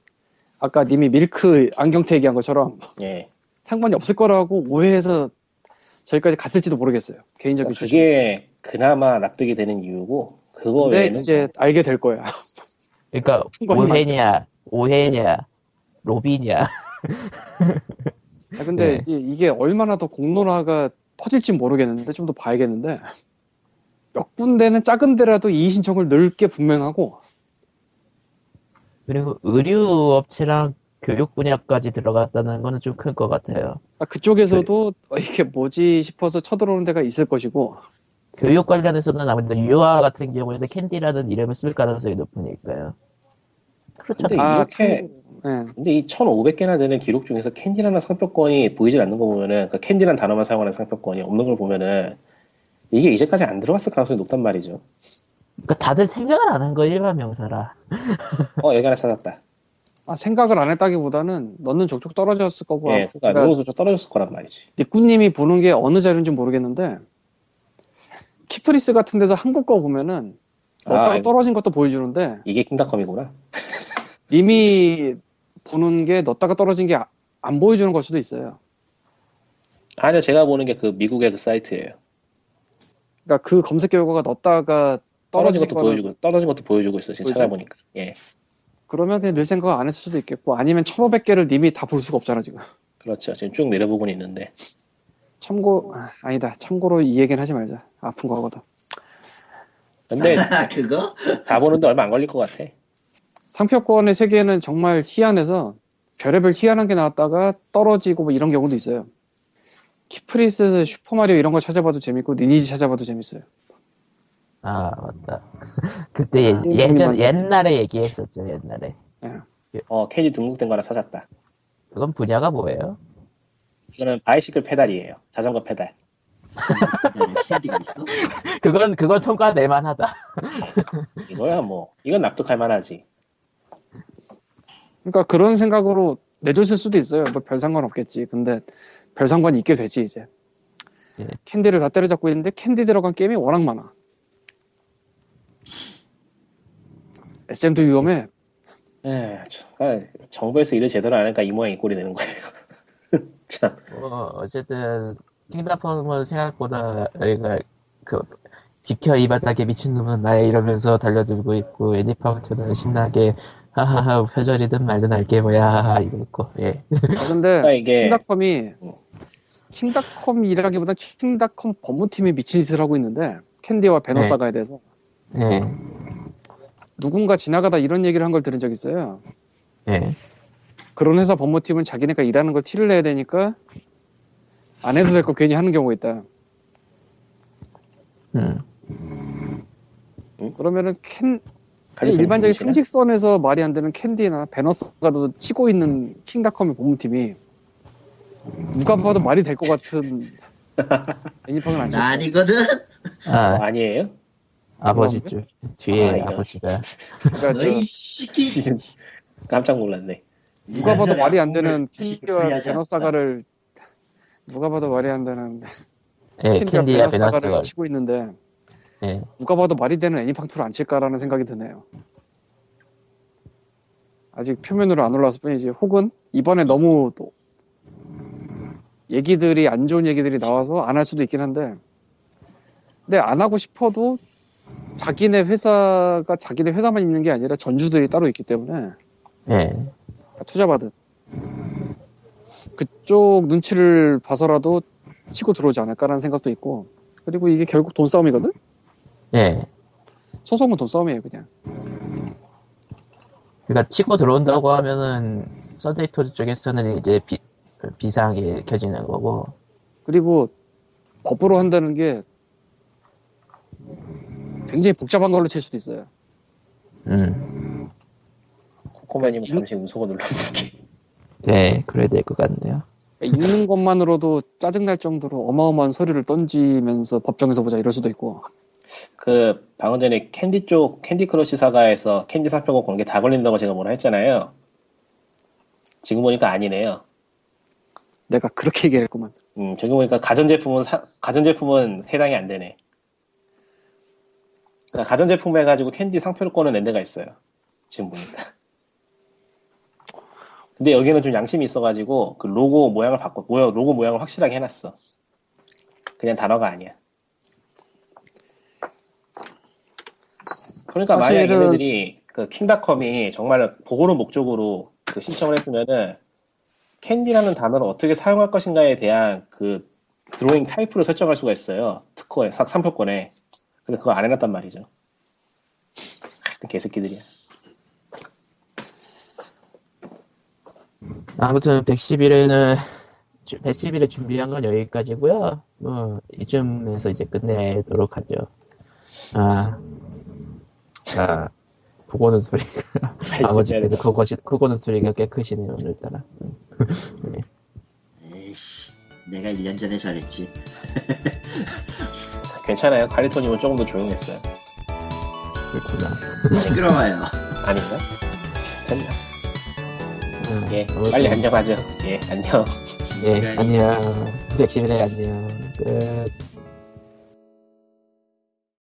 아까 님이 밀크 안경테 얘기한 것처럼 예. 상관이 없을 거라고 오해해서 저기까지 갔을지도 모르겠어요. 개인적인 그러니까 주식. 그게 그나마 납득이 되는 이유고, 그거 근데 외에는 이제 뭐- 알게 될 거야. 그러니까 오해냐, 오해냐, 로비냐. 아, 근데 네. 이게, 이게 얼마나 더 공론화가 퍼질지 모르겠는데 좀 더 봐야겠는데 몇 군데는 작은 데라도 이의 신청을 넣을 게 분명하고 그리고 의류 업체랑 교육 분야까지 들어갔다는 거는 좀 큰 것 같아요. 아, 그쪽에서도 어, 이게 뭐지 싶어서 쳐들어오는 데가 있을 것이고 교육 관련해서는 아무래도 유아 같은 경우에는 캔디라는 이름을 쓸 가능성이 높으니까요. 그렇죠. 근데 아, 이렇게- 참, 예. 근데 이 1500개나 되는 기록 중에서 캔디라는 상표권이 보이질 않는 거 보면은, 그 캔디라는 단어만 사용하는 상표권이 없는 걸 보면은, 이게 이제까지 안 들어왔을 가능성이 높단 말이죠. 그러니까 다들 생각을 안 한 거 일반 명사라. 어 여기 하나 찾았다. 아, 생각을 안 했다기보다는 너는 족족 떨어졌을 거고. 예, 그러니까 그러니까 노동수 좀 떨어졌을 거란 말이지. 니꾸님이 보는 게 어느 자료인지 모르겠는데 키프리스 같은 데서 한국 거 보면은 넣다가 아이고. 떨어진 것도 보여주는데 이게 킹닷컴이구나. 님이 보는 게 넣다가 떨어진 게 안 보여주는 걸 수도 있어요. 아니요, 제가 보는 게 그 미국의 그 사이트예요. 그러니까 그 검색 결과가 넣다가 떨어진 떨어진 것도 거는 보여주고 떨어진 것도 보여주고 있어 지금 보여줘? 찾아보니까. 예, 그러면 그냥 늘 생각 안 했을 수도 있겠고 아니면 1500개를 님이 다 볼 수가 없잖아 지금. 그렇죠. 지금 쭉 내려보고는 있는데 참고 아, 아니다. 참고로 이 얘기는 하지 말자. 아픈 거 하거든. 근데 그거? 다 보는데 얼마 안 걸릴 것 같아. 상표권의 세계는 정말 희한해서 별의별 희한한 게 나왔다가 떨어지고 뭐 이런 경우도 있어요. 키프리스에서 슈퍼마리오 이런 거 찾아봐도 재밌고 리니지 찾아봐도 재밌어요. 아 맞다. 그때 아, 예, 맞았어. 옛날에 얘기했었죠 옛날에. 어, 캔디 등록된 거 하나 찾았다. 그건 분야가 뭐예요? 이거는 bicycle pedal이에요. 자전거 페달. 캔디가 있어? 그건 그건 통과될 만하다. 이거야 뭐 이건 납득할 만하지. 그러니까 그런 생각으로 내줬을 수도 있어요. 뭐 별 상관 없겠지. 근데 별 상관이 있게 되지 이제. 예. 캔디를 다 때려잡고 있는데 캔디 들어간 게임이 워낙 많아. SM도 위험해. 에, 저- 아, 정부에서 일을 제대로 안 하니까 이 모양 이 꼴이 되는 거예요. 참. 어, 어쨌든 킹닷컴은 생각보다 그러니까 그 비켜 이 바닥에 미친놈은 나야 이러면서 달려들고 있고 애니팡 2는 신나게 하하하 표절이든 말든 알게 뭐야 하하 이거 있고 예. 아, 근데 그러니까 이게 킹닷컴이 음. 킹닷컴이라기보다 킹닷컴 법무팀이 미친 짓을 하고 있는데 캔디와 배너 네. 사가에 대해서 예. 누군가 지나가다 이런 얘기를 한 걸 들은 적 있어요. 예. 그런 회사 법무팀은 자기네가 일하는 걸 티를 내야 되니까 안 해도 될 거 괜히 하는 경우가 있다. 음. 그러면은 캔 일반적인? 상식선에서 말이 안 되는 캔디나 배너스가도 치고 있는 킹닷컴의 법무팀이 누가 봐도 말이 될 것 같은 애니팡은 쳤어. 아니거든? 어, 아 아니에요? 아버지 쪽 뒤에 아, 이런. 아버지가 그러니까 저 깜짝 놀랐네. 누가 봐도 말이 안 되는 캔디와 풀리하지 배너사가를 누가 봐도 말이 안 되는 예 캔디와 베너스가 치고 있는데 예. 누가 봐도 말이 되는 애니팡 2를 안 칠까라는 생각이 드네요. 아직 표면으로 안 올라왔을 뿐이지. 혹은 이번에 너무 또 얘기들이 안 좋은 얘기들이 나와서 안 할 수도 있긴 한데 근데 안 하고 싶어도 자기네 회사가 자기네 회사만 있는 게 아니라 전주들이 따로 있기 때문에 예. 투자받은 그쪽 눈치를 봐서라도 치고 들어오지 않을까라는 생각도 있고 그리고 이게 결국 돈 싸움이거든? 예. 소송은 돈 싸움이에요 그냥 그러니까 치고 들어온다고 하면은 썬데이토즈 쪽에서는 이제 비, 비상이 켜지는 거고 그리고 법으로 한다는 게 굉장히 복잡한 걸로 칠 수도 있어요 음. 코코마님 잠시 웃어고 눌렀는데. 네, 그래야 될 것 같네요. 그러니까 읽는 것만으로도 짜증날 정도로 어마어마한 서류를 던지면서 법정에서 보자 이럴 수도 있고 그 방금 전에 캔디 쪽 캔디 크러쉬 사가에서 캔디 사표고 건게다 걸린다고 제가 뭐라 했잖아요. 지금 보니까 아니네요. 내가 그렇게 얘기했구만 음, 저기 보니까 가전제품은 사- 가전제품은 해당이 안 되네. 그러니까 가전제품 해가지고 캔디 상표권을 낸 데가 있어요. 지금 보니까. 근데 여기는 좀 양심이 있어가지고 그 로고 모양을 바꿔 모양 로고 모양을 확실하게 해놨어. 그냥 단어가 아니야. 그러니까 만약 사실은- 얘네들이 그 킹닷컴이 정말 보호를 목적으로 그 신청을 했으면은 캔디라는 단어를 어떻게 사용할 것인가에 대한 그 드로잉 타입으로 설정할 수가 있어요. 특허에, 사- 상표권에. 근데 그걸 안 해놨단 말이죠. 하여튼 개새끼들이야. 아무튼 111회는 111회 준비한 건 여기까지고요. 뭐 이쯤에서 이제 끝내도록 하죠. 아, 아, 그거는 소리가 아버지께서 그것이 그거는 소리가 꽤 크시네요 오늘따라. 음. 에이씨 내가 1년 전에 잘했지 괜찮아요. 칼리토님은 조금 더 조용했어요. 그렇구나. 시끄러워요. 아닌가? 비슷했나? 음, 예, 아무튼, 빨리 안녕하죠. 예, 안녕. 예, 네. 안녕. 백시민의 안녕. 끝.